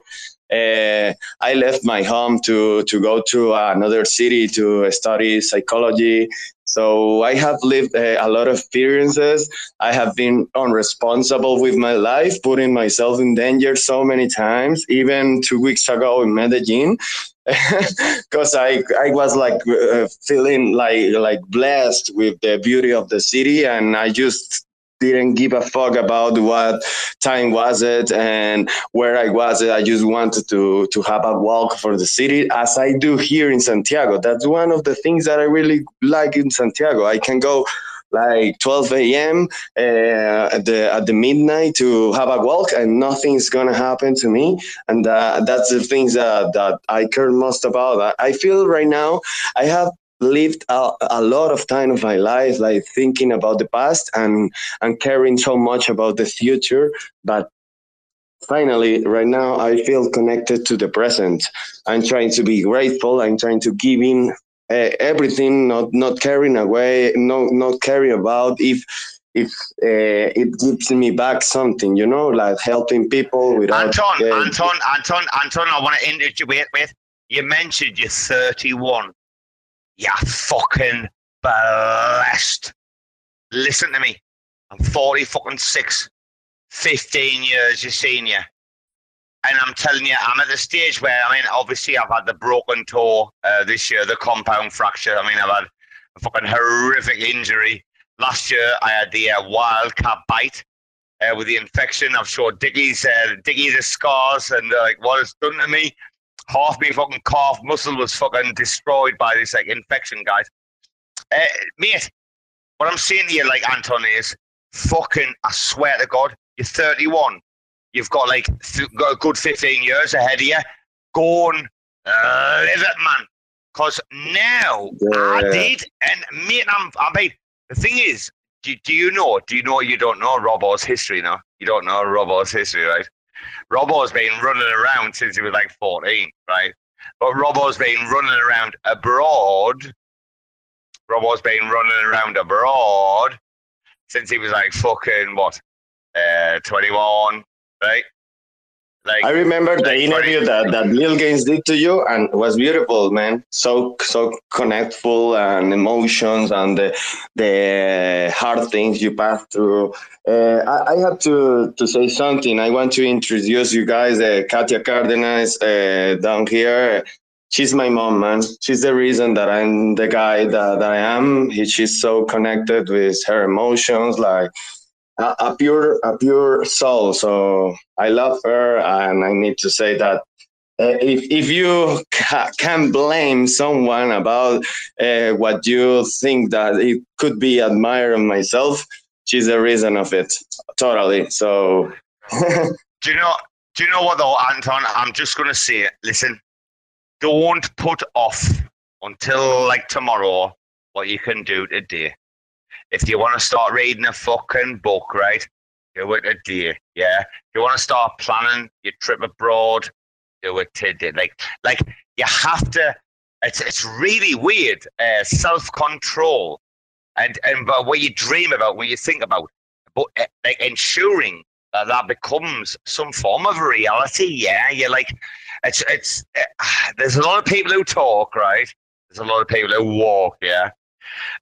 Uh, I left my home to to go to another city to study psychology so I have lived uh, a lot of experiences. I have been unresponsible with my life, putting myself in danger so many times, even two weeks ago in Medellin. because I I was like uh, feeling like like blessed with the beauty of the city, and I just didn't give a fuck about what time was it and where I was. I just wanted to to have a walk for the city, as I do here in Santiago. That's one of the things that I really like in Santiago. I can go like 12 a.m. Uh, at the at the midnight to have a walk, and nothing's gonna happen to me. And uh, that's the things that that I care most about. I, I feel right now I have lived a, a, lot of time of my life like thinking about the past and and caring so much about the future but finally right now i feel connected to the present. I'm trying to be grateful. I'm trying to give in uh, everything not not caring away no not caring about if if uh, it gives me back something you know like helping people without anton uh, anton anton anton i want to interject wait with you mentioned you're 31 you're fucking blessed. Listen to me. I'm 40 fucking six. 15 years your senior. And I'm telling you, I'm at the stage where, I mean, obviously I've had the broken toe uh, this year, the compound fracture. I mean, I've had a fucking horrific injury. Last year I had the uh, wildcat bite uh, with the infection. I've showed Dickie's, uh, scars and like what it's done to me half my fucking calf muscle was fucking destroyed by this like infection, guys. Uh, mate, what I'm saying to you, like Anton, is fucking. I swear to God, you're 31. You've got like th- got a good 15 years ahead of you. Go and uh, live it, man. Cause now yeah. I did, and mate, I'm. I mean, the thing is, do, do you know? Do you know? You don't know Robbo's history now. You don't know Robbo's history, right? Robbo's been running around since he was like 14, right? But Robbo's been running around abroad. Robbo's been running around abroad since he was like fucking what, uh, 21, right? Like I remember the interview that, that Lil Gaines did to you and it was beautiful, man. So so connectful and emotions and the the hard things you passed through. Uh, I, I, have to to say something. I want to introduce you guys, uh, Katia Cardenas uh, down here. She's my mom, man. She's the reason that I'm the guy that, that I am. She's so connected with her emotions, like a, pure a pure soul. So I love her, and I need to say that uh, if if you ca- can blame someone about uh, what you think that it could be admired myself, she's the reason of it. Totally. So. do you know? Do you know what though, Anton? I'm just gonna say it. Listen, don't put off until like tomorrow what you can do today if you want to start reading a fucking book, right, do it today. Yeah. If you want to start planning your trip abroad, do it today. Like, like you have to. It's it's really weird. Uh, Self control, and and but what you dream about, what you think about, but uh, like ensuring that that becomes some form of reality. Yeah, you're like, it's it's. Uh, there's a lot of people who talk, right? There's a lot of people who walk. Yeah,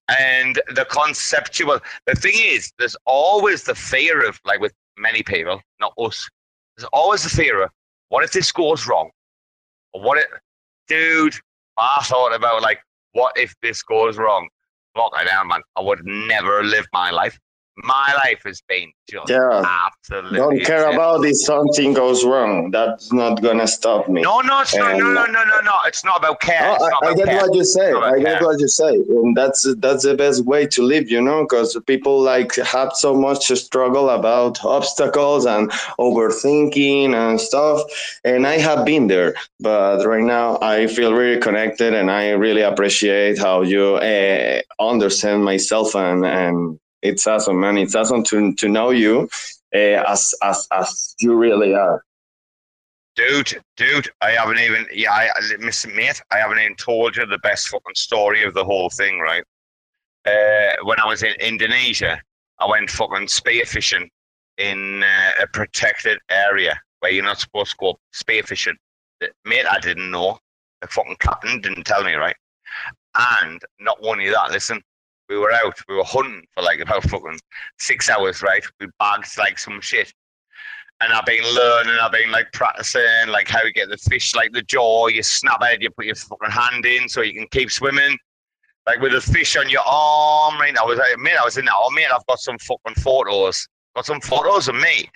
And the conceptual, the thing is, there's always the fear of, like with many people, not us, there's always the fear of, what if this goes wrong? What if, dude, I thought about like, what if this goes wrong? Fuck I down, man. I would never live my life my life has been just Yeah. absolutely. Don't care insane. about if something goes wrong. That's not gonna stop me. No, no, it's not. No, no, no, no, no. It's not about care. It's not I, I get care. what you say. I get care. what you say, and that's that's the best way to live, you know, because people like have so much to struggle about obstacles and overthinking and stuff. And I have been there, but right now I feel really connected, and I really appreciate how you uh, understand myself, and and it's awesome, man. It's awesome to to know you uh, as as as you really are. Dude, dude, I haven't even, yeah, I, listen, mate, I haven't even told you the best fucking story of the whole thing, right? Uh, when I was in Indonesia, I went fucking spearfishing in uh, a protected area where you're not supposed to go spearfishing. Mate, I didn't know. The fucking captain didn't tell me, right? And not only that, listen, we were out, we were hunting for like about fucking six hours, right? We bagged like some shit and I've been learning, I've been like practicing, like how you get the fish, like the jaw, you snap it, you put your fucking hand in so you can keep swimming. Like with a fish on your arm, right? I was like, man, I was in that. Oh, man, I've got some fucking photos. Got some photos of me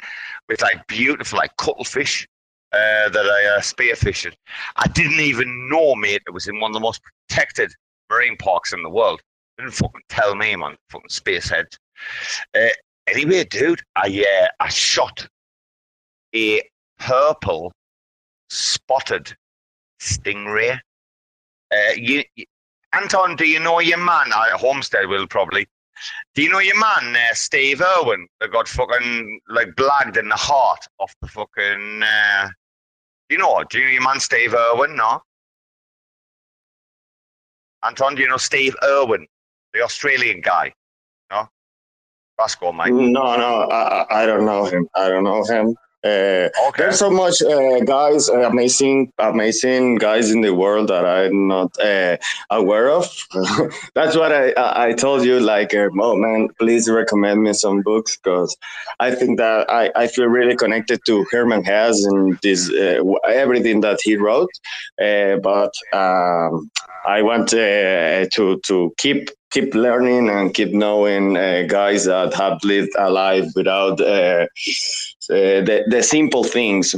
with like beautiful, like cuttlefish uh, that I uh. I didn't even know, mate, it was in one of the most protected marine parks in the world. Didn't fucking tell me, man. Fucking spacehead. Uh, anyway, dude, I uh, I shot a purple spotted stingray. Uh, you, you- Anton, do you know your man? Homestead will probably. Do you know your man, uh, Steve Irwin, that got fucking like blagged in the heart off the fucking? Uh, you know? Do you know your man, Steve Irwin? No. Anton, do you know Steve Irwin, the Australian guy? No. Rascal, mate. No, no, I I don't know him. I don't know him. Uh, Okay. There's so much uh, guys, uh, amazing, amazing guys in the world that I'm not uh, aware of. That's what I, I told you. Like, uh, oh man, please recommend me some books because I think that I, I feel really connected to Hermann Hesse and this uh, everything that he wrote. Uh, but um, I want uh, to to keep keep learning and keep knowing uh, guys that have lived a life without. Uh, the, the simple things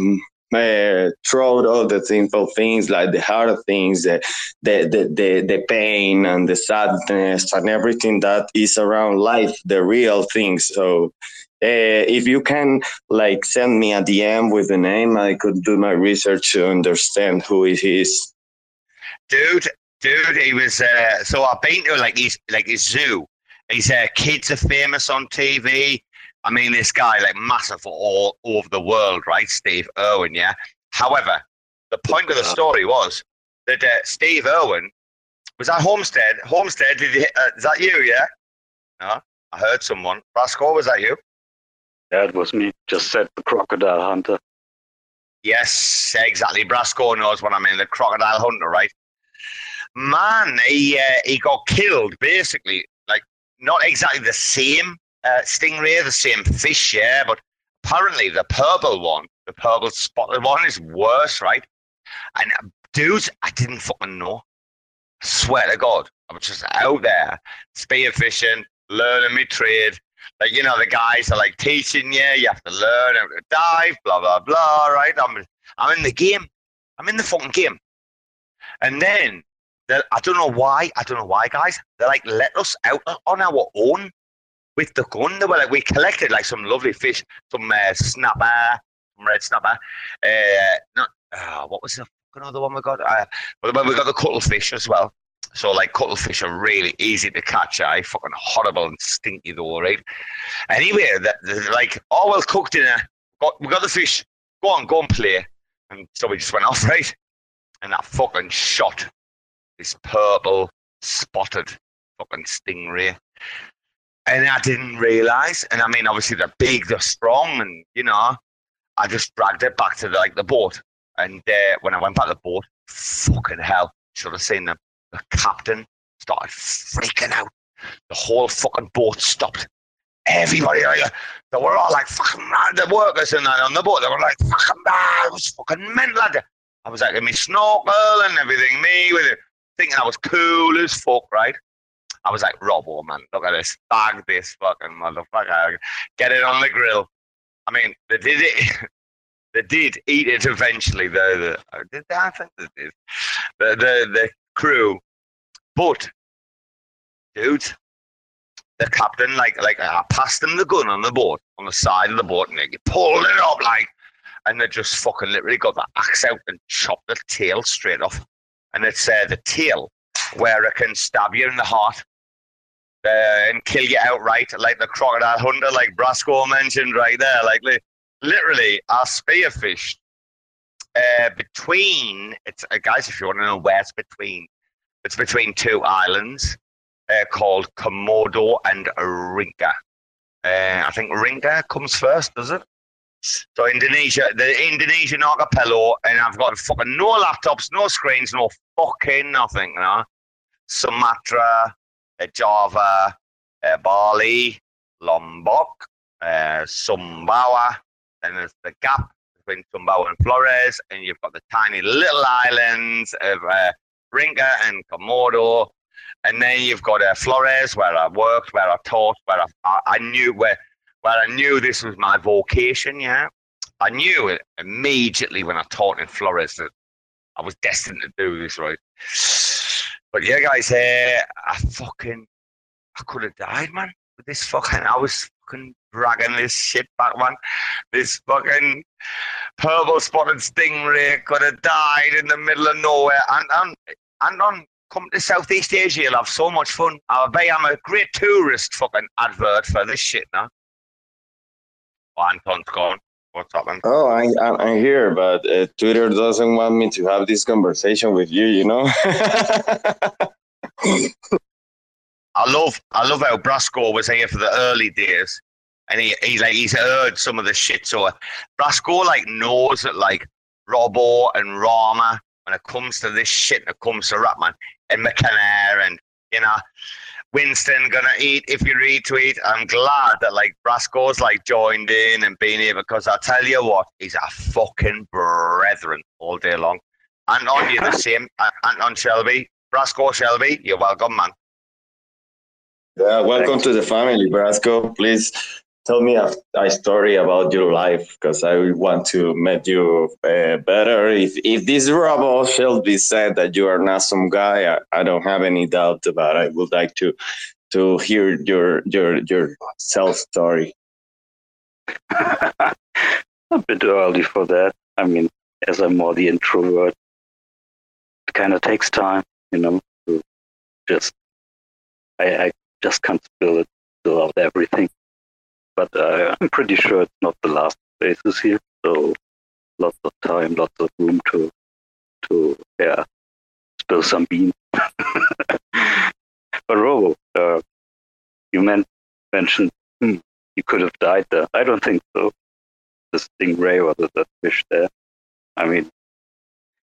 uh, throw all the simple things like the hard things the, the, the, the, the pain and the sadness and everything that is around life the real things so uh, if you can like send me a dm with the name i could do my research to understand who it is dude, dude, he was. Uh, so I've been to like he's like his zoo. His uh, kids are famous on TV. I mean, this guy like massive for all over the world, right? Steve Irwin, yeah. However, the point of the story was that uh, Steve Irwin was at Homestead. Homestead, did you, uh, is that you? Yeah. No, I heard someone. Brasco, was that you? That was me. Just said the crocodile hunter. Yes, exactly. Brasco knows what I mean. The crocodile hunter, right? Man, he uh, he got killed basically. Like not exactly the same uh, stingray, the same fish, yeah, but apparently the purple one, the purple spotted one, is worse, right? And uh, dudes, I didn't fucking know. I swear to God, I was just out there spearfishing, learning my trade. Like you know, the guys are like teaching you. You have to learn how to dive, blah blah blah. Right? I'm I'm in the game. I'm in the fucking game. And then I don't know why. I don't know why, guys. They like let us out on our own with the like we collected like some lovely fish, some uh, snapper, some red snapper. Uh, not uh, what was the fucking other one we got? Uh, but we got the cuttlefish as well. So like cuttlefish are really easy to catch. I fucking horrible and stinky though, right? Anyway, that like, oh well, cooked dinner. Got we got the fish. Go on, go and play. And so we just went off, right? And that fucking shot this purple spotted fucking stingray. And I didn't realize. And I mean, obviously they're big, they're strong, and you know, I just dragged it back to the, like the boat. And uh, when I went back to the boat, fucking hell, should have seen the, the captain started freaking out. The whole fucking boat stopped. Everybody, like, they were all like fucking mad. The workers and on the boat, they were like fucking mad. It was fucking mental. I was like in my snorkel and everything, me with it, thinking I was cool as fuck, right? I was like, Robbo, man, look at this. Bag this fucking motherfucker. Get it on the grill. I mean, they did it. they did eat it eventually. though. the they? I think they did. The, the, the crew. But, dude, the captain, like, like I passed them the gun on the boat, on the side of the boat, and he pulled it up, like, and they just fucking literally got the axe out and chopped the tail straight off. And it's uh, the tail where it can stab you in the heart uh, and kill you outright, like the crocodile hunter, like Brasco mentioned right there. Like li- literally, I spearfished uh, between. It's uh, guys, if you want to know where it's between, it's between two islands uh, called Komodo and Rinca. Uh, I think Rinca comes first, does it? So Indonesia, the Indonesian archipelago, and I've got fucking no laptops, no screens, no fucking nothing. You know? Sumatra, Java, uh, Bali, Lombok, uh, Sumbawa, and there's the gap between Sumbawa and Flores, and you've got the tiny little islands of uh, Rinca and Komodo, and then you've got uh, Flores, where I worked, where I taught, where I, I, I knew where where I knew this was my vocation. Yeah, I knew it immediately when I taught in Flores that I was destined to do this, right? But yeah, guys, uh, I fucking, I could have died, man. With this fucking, I was fucking dragging this shit back, man. This fucking purple spotted stingray could have died in the middle of nowhere. And and and on come to Southeast Asia, you'll have so much fun. I'll bet I'm a great tourist fucking advert for this shit now. Oh, Anton's gone. What's up, man? Oh, I, I, I'm here, but uh, Twitter doesn't want me to have this conversation with you. You know. I love I love how Brasco was here for the early days, and he he's like he's heard some of the shit. So Brasco like knows that like Robbo and Rama when it comes to this shit, when it comes to rap man and McKenna and you know Winston gonna eat if you retweet. I'm glad that like Brasco's like joined in and been here because I tell you what, he's a fucking brethren all day long. And on you the same, and on Shelby, Brasco Shelby, you're welcome, man. Yeah, welcome to the family, Brasco. Please tell me a, a story about your life because I want to meet you uh, better. If if this Robo be said that you are not some guy, I, I don't have any doubt about. it. I would like to to hear your your your self story. a bit early for that. I mean, as I'm more the introvert, it kind of takes time, you know, to just I, I just can't spill it, spill out everything. But uh, I'm pretty sure it's not the last spaces here, so lots of time, lots of room to to yeah spill some beans. but Robo, uh, you meant mentioned hmm, you could have died there. I don't think so. The stingray or the, the fish there. I mean,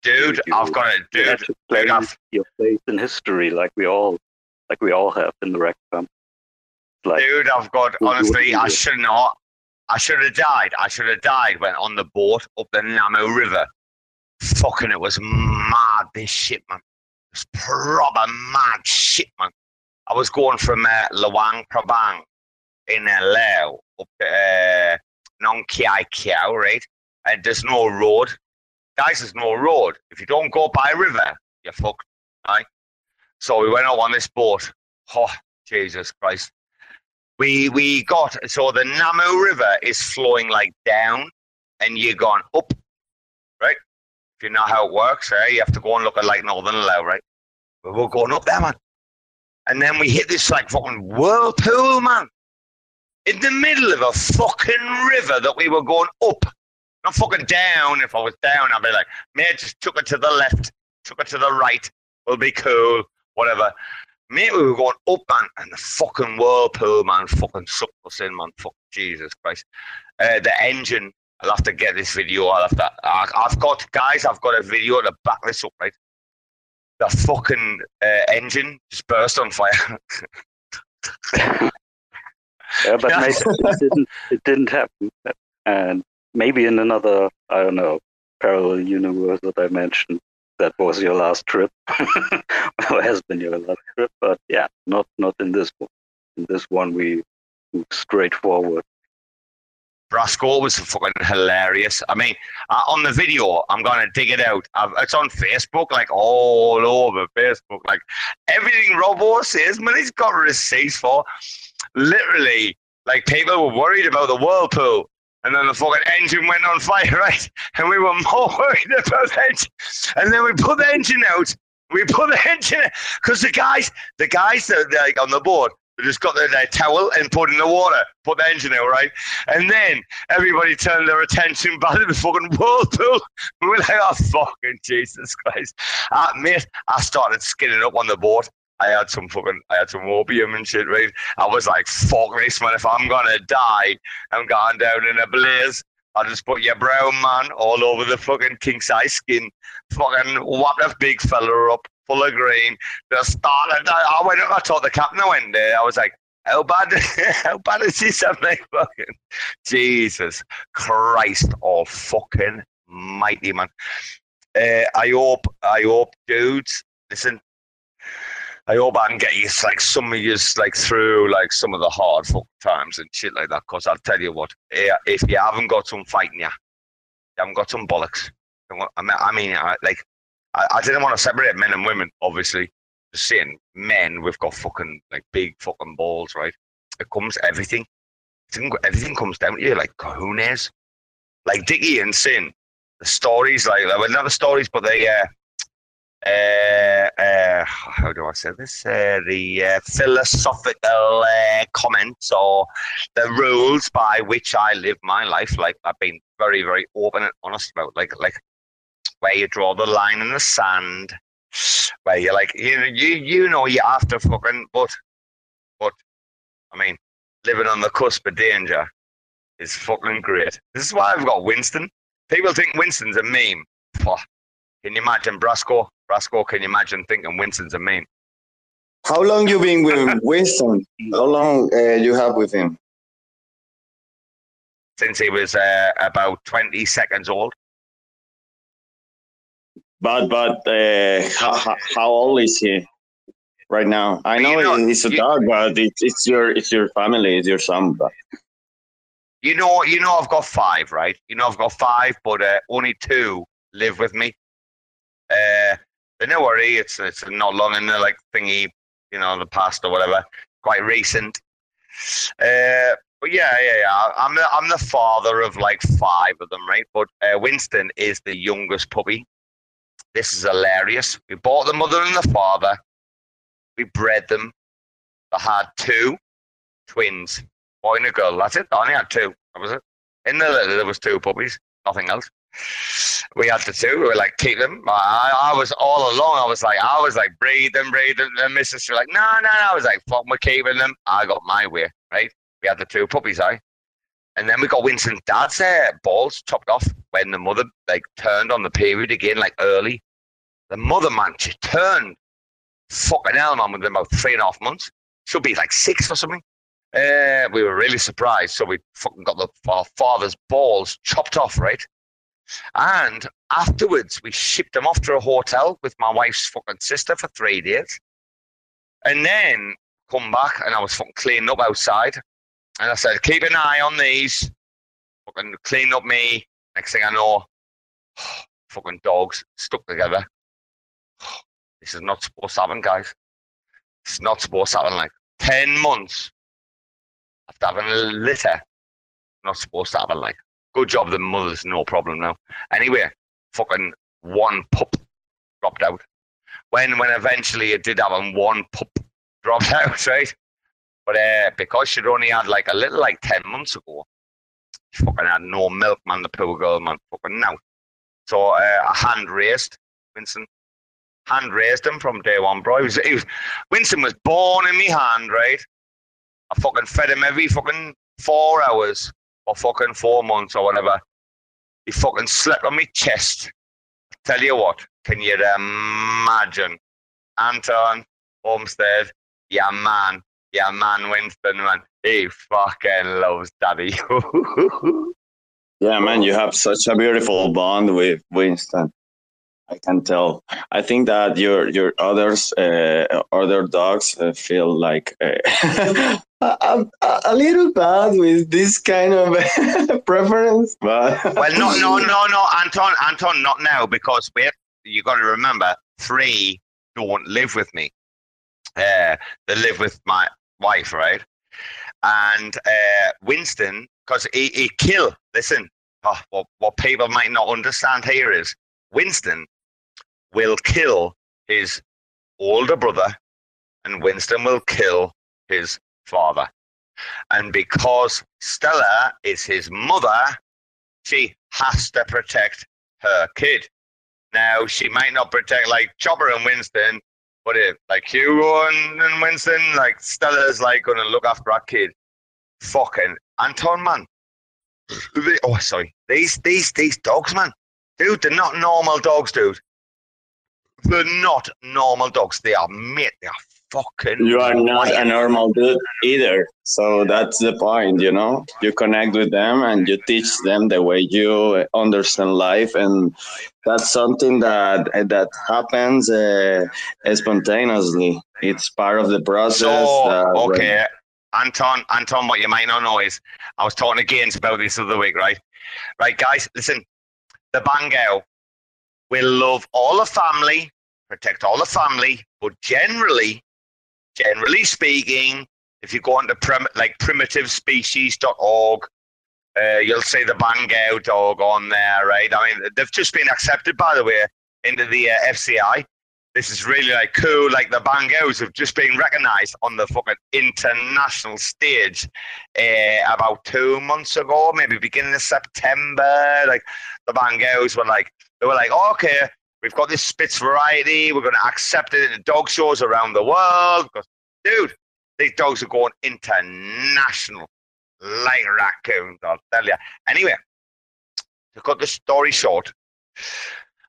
dude, you, I've got it, you dude. have to play dude, your place in history, like we all, like we all have in the rec camp. Like, dude, I've got honestly, I should not. I should have died. I should have died when on the boat up the Nam Ou River. Fucking, it was mad. This shit, man. It was proper mad shit, man. I was going from uh, Luang Prabang in uh, Laos up to uh, Nong Kiai Kiao, right? And there's no road. Guys, there's no road. If you don't go by river, you're fucked, right? So we went out on this boat. Oh, Jesus Christ. We we got so the Nam Ou River is flowing like down and you're going up, right? If you know how it works, right? You have to go and look at like Northern Laos, right? But we're going up there, man. And then we hit this like fucking whirlpool, man. In the middle of a fucking river that we were going up. Not fucking down. If I was down, I'd be like, mate, just took it to the left, took it to the right. We'll be cool, whatever. Mate, we were going up, man, and the fucking whirlpool, man, fucking sucked us in, man. Fuck Jesus Christ. Uh, the engine, I'll have to get this video. I'll have to. I, I've got, guys, I've got a video to back this up, right? the fucking uh, engine just burst on fire. Yeah, but maybe it didn't. It didn't happen, and maybe in another, I don't know, parallel universe that I mentioned, that was your last trip, or has been your last trip. But yeah, not not in this one. In this one, we move straight forward. Brasco was fucking hilarious. I mean, uh, on the video, I'm gonna dig it out. I've, it's on Facebook, like all over Facebook. Like everything Robo says, man, he's got receipts for. Literally, like people were worried about the whirlpool, and then the fucking engine went on fire, right? And we were more worried about the engine. And then we put the engine out. We put the engine because the guys, the guys that like on the board, they just got their, their towel and put in the water, put the engine out, right? And then everybody turned their attention back to the fucking whirlpool. We were like, oh, fucking Jesus Christ. Uh, mate, I started skinning up on the board. I had some fucking, I had some opium and shit, right? I was like, fuck this, man. If I'm gonna die, I'm going down in a blaze. I'll just put your brown man all over the fucking king size skin. Fucking whap that big fella up, full of green. Just started. I went up, I told the captain, I went there. I was like, how bad, how bad is this? I'm like, fucking, Jesus Christ, all fucking mighty, man. Uh, I hope, I hope, dudes, listen, I hope I can get you like some of you like through like some of the hard times and shit like that. Cause I'll tell you what, eh, if you haven't got some fighting you, you haven't got some bollocks. I mean, I like, I, didn't want to separate men and women. Obviously, just saying, men we've got fucking like big fucking balls, right? It comes everything. Everything comes down to you, like cojones, like Dickie and Sin. The stories, like well, not the stories, but they uh, Eh, eh, how do I say this? Uh, the philosophical comments or the rules by which I live my life. Like I've been very, very open and honest about, like, like where you draw the line in the sand, where you're like, you know, you you know, you have to fucking, but, but, I mean, living on the cusp of danger is fucking great. This is why I've got Winston. People think Winston's a meme. Can you imagine Brasco? Brasco, can you imagine thinking Winston's a meme? How long you been with Winston? How long uh, you have with him? Since he was uh, about 20 seconds old. But but uh, how, how old is he right now? I know, you know he's a you, dog, but it's, it's your it's your family, it's your son. But you know, you know, I've got five, right? You know, I've got five, but uh, only two live with me. Uh, no worry, it's it's not long in the like thingy, you know, the past or whatever. Quite recent. Uh, but yeah, yeah, yeah. I'm the I'm the father of like five of them, right? But uh, Winston is the youngest puppy. This is hilarious. We bought the mother and the father. We bred them. I had two twins, boy and a girl. That's it. I only had two. That was it. In the litter, there was two puppies. Nothing else we had the two. We were like, keep them. I, I was all along. I was like, I was like, breathe them, breathe them. And Mrs. was like, no, no, no. I was like, fuck, we're keeping them. I got my way, right? We had the two puppies, I. And then we got Winston's dad's uh, balls chopped off when the mother like turned on the period again, like early. The mother man, she turned fucking hell, man, within about three and a half months. She'll be like six or something. Uh, we were really surprised. So we fucking got the our father's balls chopped off, right? And afterwards, we shipped him off to a hotel with my wife's fucking sister for three days. And then come back and I was fucking cleaning up outside. And I said, keep an eye on these. Fucking clean up me. Next thing I know, fucking dogs stuck together. This is not supposed to happen, guys. It's not supposed to happen. Like 10 months after having a litter, not supposed to happen. Like, Good job, the mother's no problem now. Anyway, fucking one pup dropped out. When when eventually it did happen, one pup dropped out, right? But uh, because she'd only had like a little like 10 months ago, she fucking had no milk, man, the poor girl, man, fucking now. So uh, I hand raised Winston. Hand raised him from day one, bro. He was, he was, Winston was born in me hand, right? I fucking fed him every fucking four hours or fucking four months or whatever. He fucking slept on my chest. Tell you what, can you imagine Anton Homestead, yeah man, yeah man, Winston man, he fucking loves daddy. Yeah, man, you have such a beautiful bond with Winston. I can tell. I think that your your others uh, other dogs uh, feel like uh, a, a, a little bad with this kind of preference, but well, no, no, no, no, Anton, Anton, not now because we you got to remember three don't live with me. Uh, they live with my wife, right? And uh, Winston, because he, he kill. Listen, oh, what what people might not understand here is Winston will kill his older brother, and Winston will kill his father. And because Stella is his mother, she has to protect her kid. Now, she might not protect like Chopper and Winston, but if like Hugo and, Winston, like Stella's like to look after our kid. Fucking Anton, man. They, oh, sorry. These, these, these dogs, man. Dude, they're not normal dogs, dude. They're not normal dogs. They are mate. They are fucking. you are not a normal dude either. So that's the point, you know. You connect with them and you teach them the way you understand life, and that's something that that happens uh, spontaneously. It's part of the process. So, that okay, Anton, Anton, what you might not know is I was talking to Gaines about this the other week, right? Right, guys, listen. The Bango will love all the family, protect all the family, but generally, generally speaking, if you go onto prim- like primitivespecies.org, uh, you'll see the Bango dog on there, right? I mean, they've just been accepted, by the way, into the uh, FCI this is really like cool. Like the Bangos have just been recognised on the fucking international stage uh, about two months ago, maybe beginning of September. Like the Bangos were like, they were like, oh, okay, we've got this Spitz variety. We're going to accept it in dog shows around the world. Because, dude, these dogs are going international like raccoons. I'll tell you. Anyway, to cut the story short,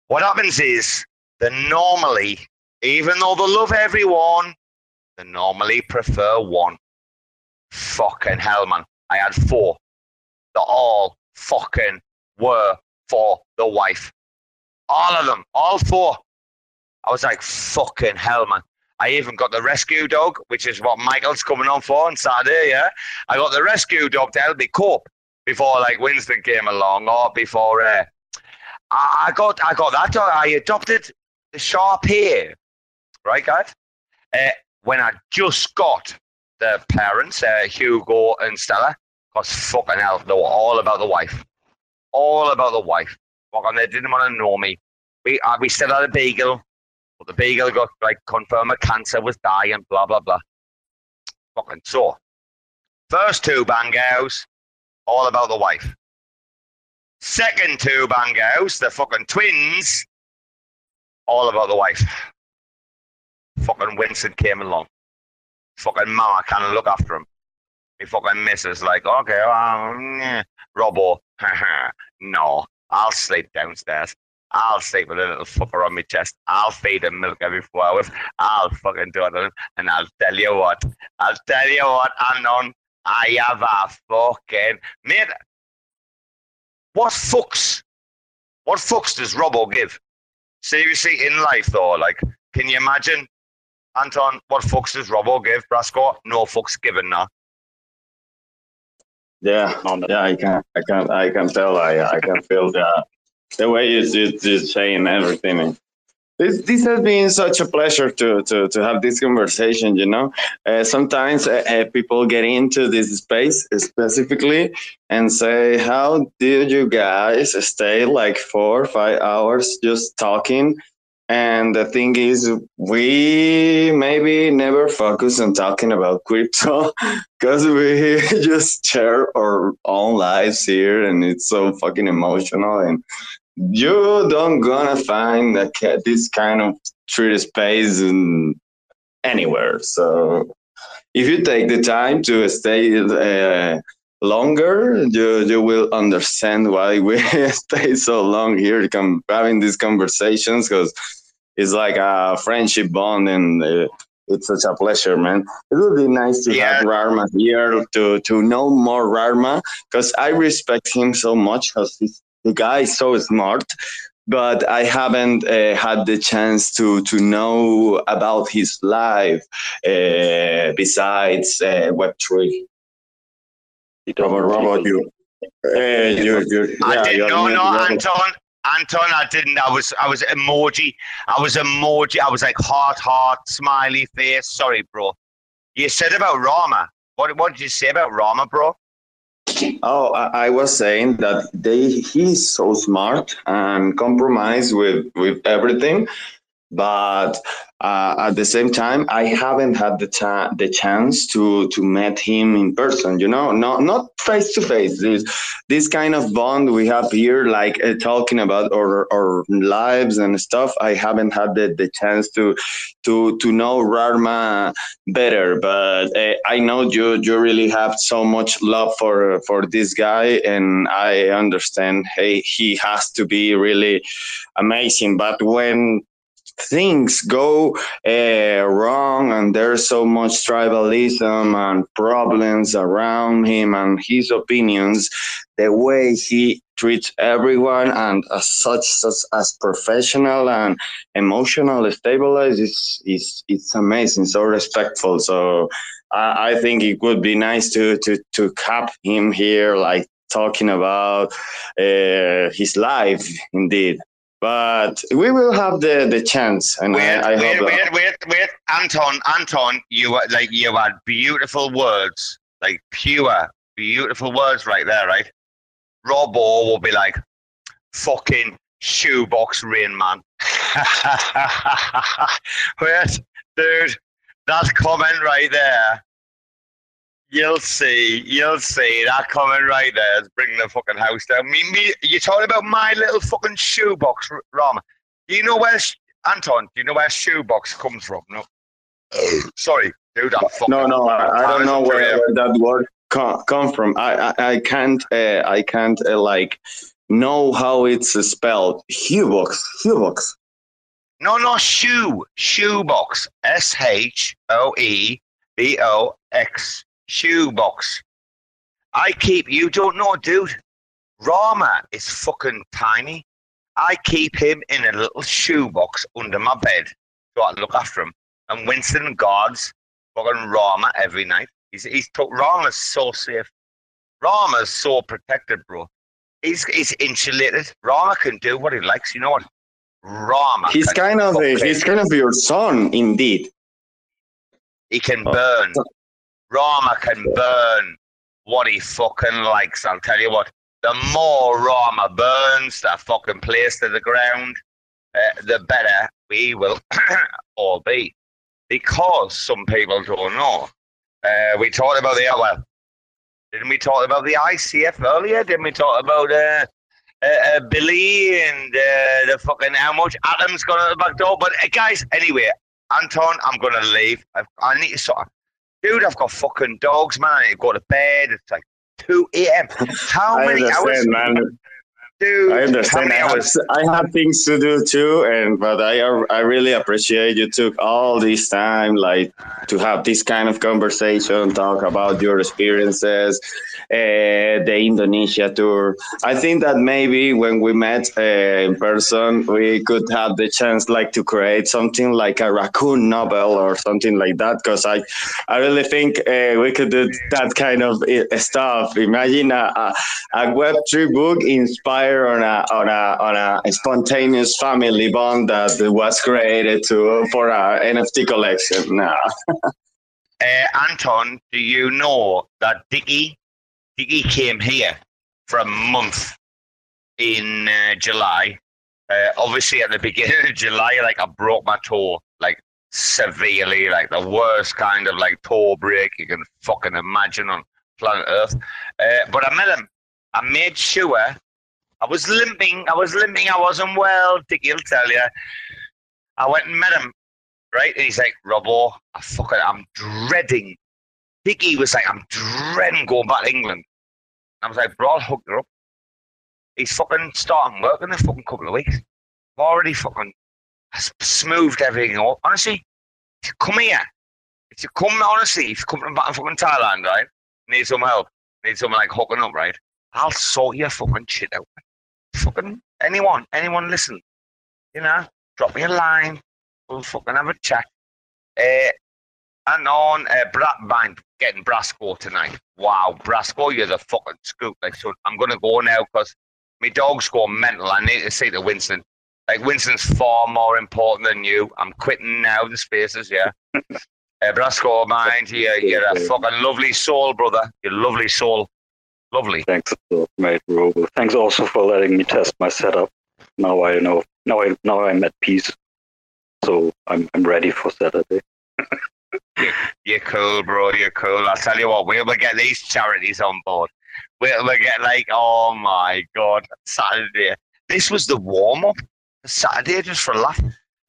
what happens is they normally, even though they love everyone, they normally prefer one. Fucking hell, man. I had four. They all fucking were for the wife. All of them, all four. I was like, fucking hell, man. I even got the rescue dog, which is what Michael's coming on for on Saturday, yeah? I got the rescue dog to help me cope before, like, Winston came along or before uh, I got I got that dog. I adopted the sharp right, guys? Uh, when I just got the parents, uh, Hugo and Stella, because fucking hell, they were all about the wife. All about the wife. Fucking, they didn't want to know me. We, uh, we still had a beagle, but the beagle got, like, confirmed a cancer was dying, blah, blah, blah. Fucking so. First two bangos, all about the wife. Second two bangos, the fucking twins, all about the wife. Fucking Winston came along. Fucking mama can't look after him. Me fucking misses like, okay, well, yeah. Robo, no, I'll sleep downstairs. I'll sleep with a little fucker on my chest. I'll feed him milk every four hours. I'll fucking do it. And I'll tell you what, I'll tell you what, Anon, I have a fucking mate. What fucks? What fucks does Robo give? Seriously, in life though, like, can you imagine, Anton? What fucks does Robo give Brasco? No fucks given now. Yeah, yeah, I can, I can, I can tell. I, I can feel the the way you you you saying everything. This this has been such a pleasure to to to have this conversation. You know, uh, sometimes uh, uh, people get into this space specifically and say, "How did you guys stay like four or five hours just talking?" And the thing is, we maybe never focus on talking about crypto because we just share our own lives here, and it's so fucking emotional. And you don't gonna find this kind of treat space in anywhere. So if you take the time to stay uh, longer, you you will understand why we stay so long here, having these conversations because it's like a friendship bond, and uh, it's such a pleasure, man. It would be nice to Yeah. have Rama here to to know more Rama because I respect him so much because the guy is so smart. But I haven't uh, had the chance to to know about his life uh, besides uh, Web three. You Robert, what about you? Uh, you, you, I yeah, didn't. you're No, mute, no, Robert. Anton. Anton, I didn't. I was. I was emoji. I was emoji. I was like heart, heart, smiley face. Sorry, bro. You said about Rama. What? What did you say about Rama, bro? Oh, I, I was saying that they he's so smart and compromised with with everything, but uh, at the same time, I haven't had the cha- the chance to to meet him in person. You know, not not face to face. This this kind of bond we have here, like uh, talking about our our lives and stuff. I haven't had the, the chance to to to know Rama better but uh, i know you you really have so much love for for this guy and i understand hey he has to be really amazing but when things go uh, wrong and there's so much tribalism and problems around him and his opinions the way he treats everyone and as such as, as professional and emotional stabilized is is it's amazing so respectful. So I, I think it would be nice to to to cap him here like talking about uh, his life indeed but we will have the the chance and Wait, I, I wait, hope wait, wait, wait, Anton, Anton, you were like you had beautiful words, like pure, beautiful words right there, right? Robo will be like, fucking shoebox rain man. wait, dude, that comment right there. You'll see, you'll see that comment right there is bringing the fucking house down. Me, me, you're talking about my little fucking shoebox, R- Ram. Do you know where, Anton? Do you know where shoebox comes from? No. Sorry, dude. I'm fucking. no no i, I don't know where, where that word come, come from i i, I can't uh, i can't uh, like know how it's spelled Shoebox, shoebox. No, no, shoe, shoebox. S H O E B O X. Shoebox. I keep. You don't know, dude. Rama is fucking tiny. I keep him in a little shoebox under my bed so I look after him. And Winston guards fucking Rama every night. He's he's took Rama's so safe. Rama's so protected, bro. He's he's insulated. Rama can do what he likes. You know what? Rama. he's kind of a, he's kind of your son indeed He can Oh. burn. Rama can burn what he fucking likes. I'll tell you what. The more Rama burns that fucking place to the ground, uh, the better we will all be. Because some people don't know. Uh, we talked about the well, didn't we talk about the ICF earlier? Didn't we talk about uh, uh, uh, Billy and uh, the fucking how much Adam's gone out the back door? But uh, guys, anyway, Anton, I'm gonna leave. I, I need to sort dude. I've got fucking dogs, man. I need to go to bed. It's like two a.m. How i many hours, man dude? I How understand. many I have, hours? I have things to do too, and but I I really appreciate you took all this time, like to have this kind of conversation, talk about your experiences, uh, the Indonesia tour. I think that maybe when we met uh, in person, we could have the chance, like, to create something like a raccoon novel or something like that. Because I, I really think uh, we could do that kind of uh, stuff. Imagine a, a, a Web three book inspired on a on a on a spontaneous family bond that was created to for our NFT collection. Nah. Uh, Anton, do you know that Dicky, Dicky came here for a month in uh, July? Uh, obviously, at the beginning of July, like I broke my toe, like severely, like the worst kind of like toe break you can fucking imagine on planet Earth. Uh, but I met him. I made sure I was limping. I was limping. I wasn't well. Dicky will tell you. I went and met him right? And he's like, Robo, I fucking, I'm dreading. Dicky was like, I'm dreading going back to England. I was like, bro, I'll hook you up. He's fucking starting work in a fucking couple of weeks. I've already fucking smoothed everything up. Honestly, if you come here, if you come, honestly, if you come from fucking Thailand, right, need some help, need someone like hooking up, right, I'll sort your fucking shit out. Fucking anyone, anyone listen, you know, drop me a line, we'll fucking have a chat. Uh, and on uh, Bra- mind getting Brasco tonight. Wow, Brasco, you're the fucking scoop. Like, so I'm gonna go now because my dog's going mental. I need to say to Winston, like Winston's far more important than you. I'm quitting now. The spaces, yeah. uh, Brasco, mind, you're, you're a fucking lovely soul, brother. You're a lovely soul, lovely. Thanks, mate, Robo. Thanks also for letting me test my setup. Now I know. Now I now I'm at peace. So I'm I'm ready for Saturday. You're, you're cool, bro. You're cool. I'll tell you what, we'll get these charities on board. We'll, we'll get like, oh my God, Saturday. This was the warm up. Saturday, just for a laugh.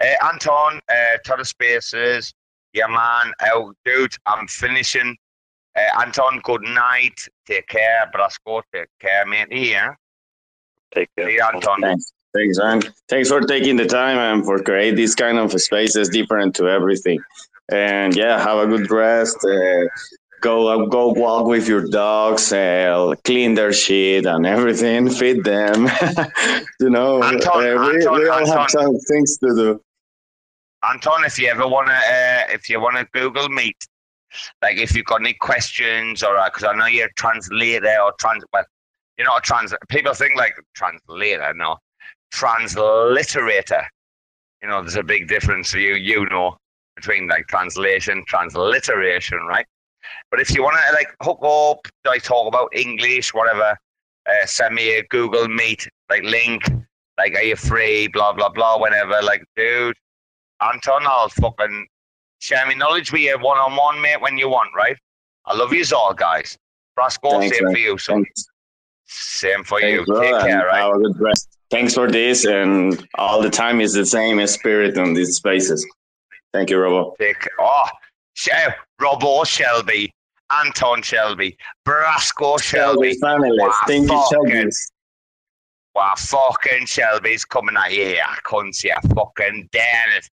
Uh, Anton, uh, Total Spaces. Yeah, man. Oh, dude, I'm finishing. Uh, Anton, good night. Take care. Brasco, take care, mate. Yeah. Take care. See Anton. Thanks. Thanks, man. Thanks for taking the time and for creating these kind of spaces different to everything. And yeah, have a good rest. Uh, go go walk with your dogs, uh, clean their shit and everything, feed them. you know, Anton, uh, we, Anton, we all Anton. have some things to do. Anton, if you ever wanna, uh, if you wanna Google Meet, like if you've got any questions or because I know you're a translator or trans, well, you're not a trans. People think like translator, no, transliterator. You know, there's a big difference. You you know between like translation, transliteration, right? But if you want to like hook up, like talk about English, whatever, uh, send me a Google Meet like link. Like, are you free? Blah blah blah. Whenever, like, dude, Anton, I'll fucking share my knowledge with you one on one, mate, when you want, right? I love you all, guys. Brasco, Thanks, same man. for you. Thanks. Same for Thanks, you. bro, Take care, right? Have a good rest. Thanks for this, and all the time is the same spirit on these spaces. Thank you, Robo. Take oh, Robo Shelby, Anton Shelby, Brasco Shelby. family. Wow, Thank you, fucking- Shelby. Wow, fucking Shelby's coming at you, yeah, cunts, you fucking damn it.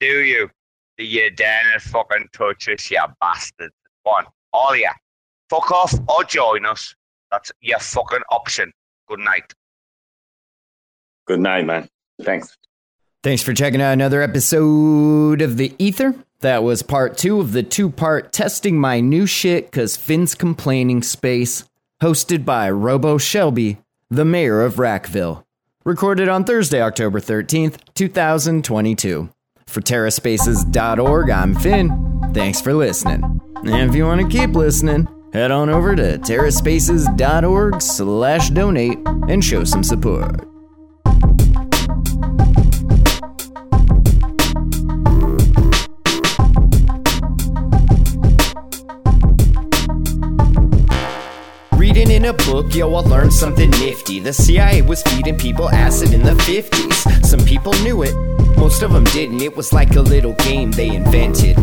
Do you? Do you damn it fucking touch us, you bastard? Go on, all of you. Fuck off or join us. That's your fucking option. Good night. Good night, man. Thanks. Thanks for checking out another episode of The Ether. That was part two of the two part Testing My New Shit Cause Finn's Complaining space, hosted by Robo Shelby, the mayor of RACville. Recorded on Thursday, October 13th, 2022. For TerraSpaces.org, I'm Finn. Thanks for listening. And if you want to keep listening, head on over to TerraSpaces.org slash donate and show some support. Book, yo, I learned something nifty. The CIA was feeding people acid in the 50s. Some people knew it, most of them didn't. It was like a little game they invented.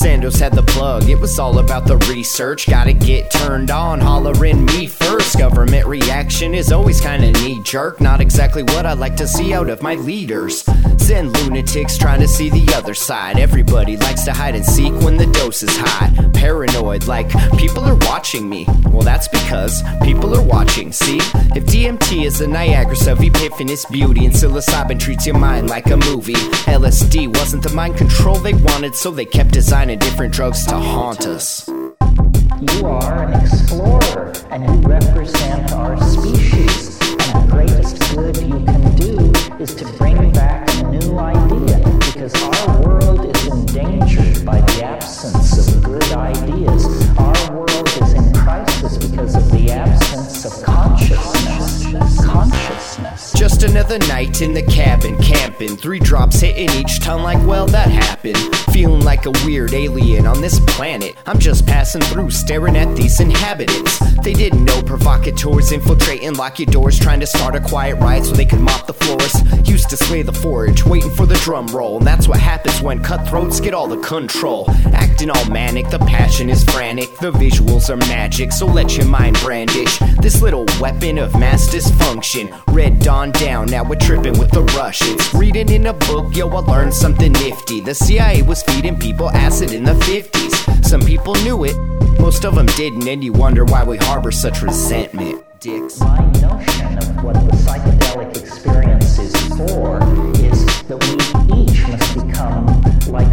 Sandoz had the plug, it was all about the research. Gotta get turned on, hollering me first. Government reaction is always kinda knee jerk. Not exactly what I like to see out of my leaders. Send lunatics trying to see the other side. Everybody likes to hide and seek when the dose is high. Paranoid, like people are watching me. Well, that's because people are watching, see? If DMT is the Niagara of epiphanous beauty and psilocybin treats your mind like a movie, LSD wasn't the mind control they wanted, so they kept designing different drugs to haunt us. You are an explorer and you represent our species. And the greatest good you can do is to bring back a new idea because our world is endangered by the absence of good ideas. Our world is in crisis because of the absence of consciousness. Consciousness. Just another night in the cabin, camping. Three drops hitting each tongue, like, well, that happened. Feeling like a weird alien on this planet. I'm just passing through, staring at these inhabitants. They didn't know provocateurs infiltrating, lock your doors, trying to start a quiet riot so they could mop the floors. Used to slay the forage, waiting for the drum roll. And that's what happens when cutthroats get all the control. Acting all manic, the passion is frantic, the visuals are magic, so let your mind brandish this little weapon of mass dysfunction. Red Dawn down, now we're tripping with the Russians. Reading in a book, yo, I learned something nifty. The CIA was feeding people acid in the 50s. Some people knew it, most of them didn't, and you wonder why we harbor such resentment. Dicks. My notion of what the psychedelic experience is for is that we each must become like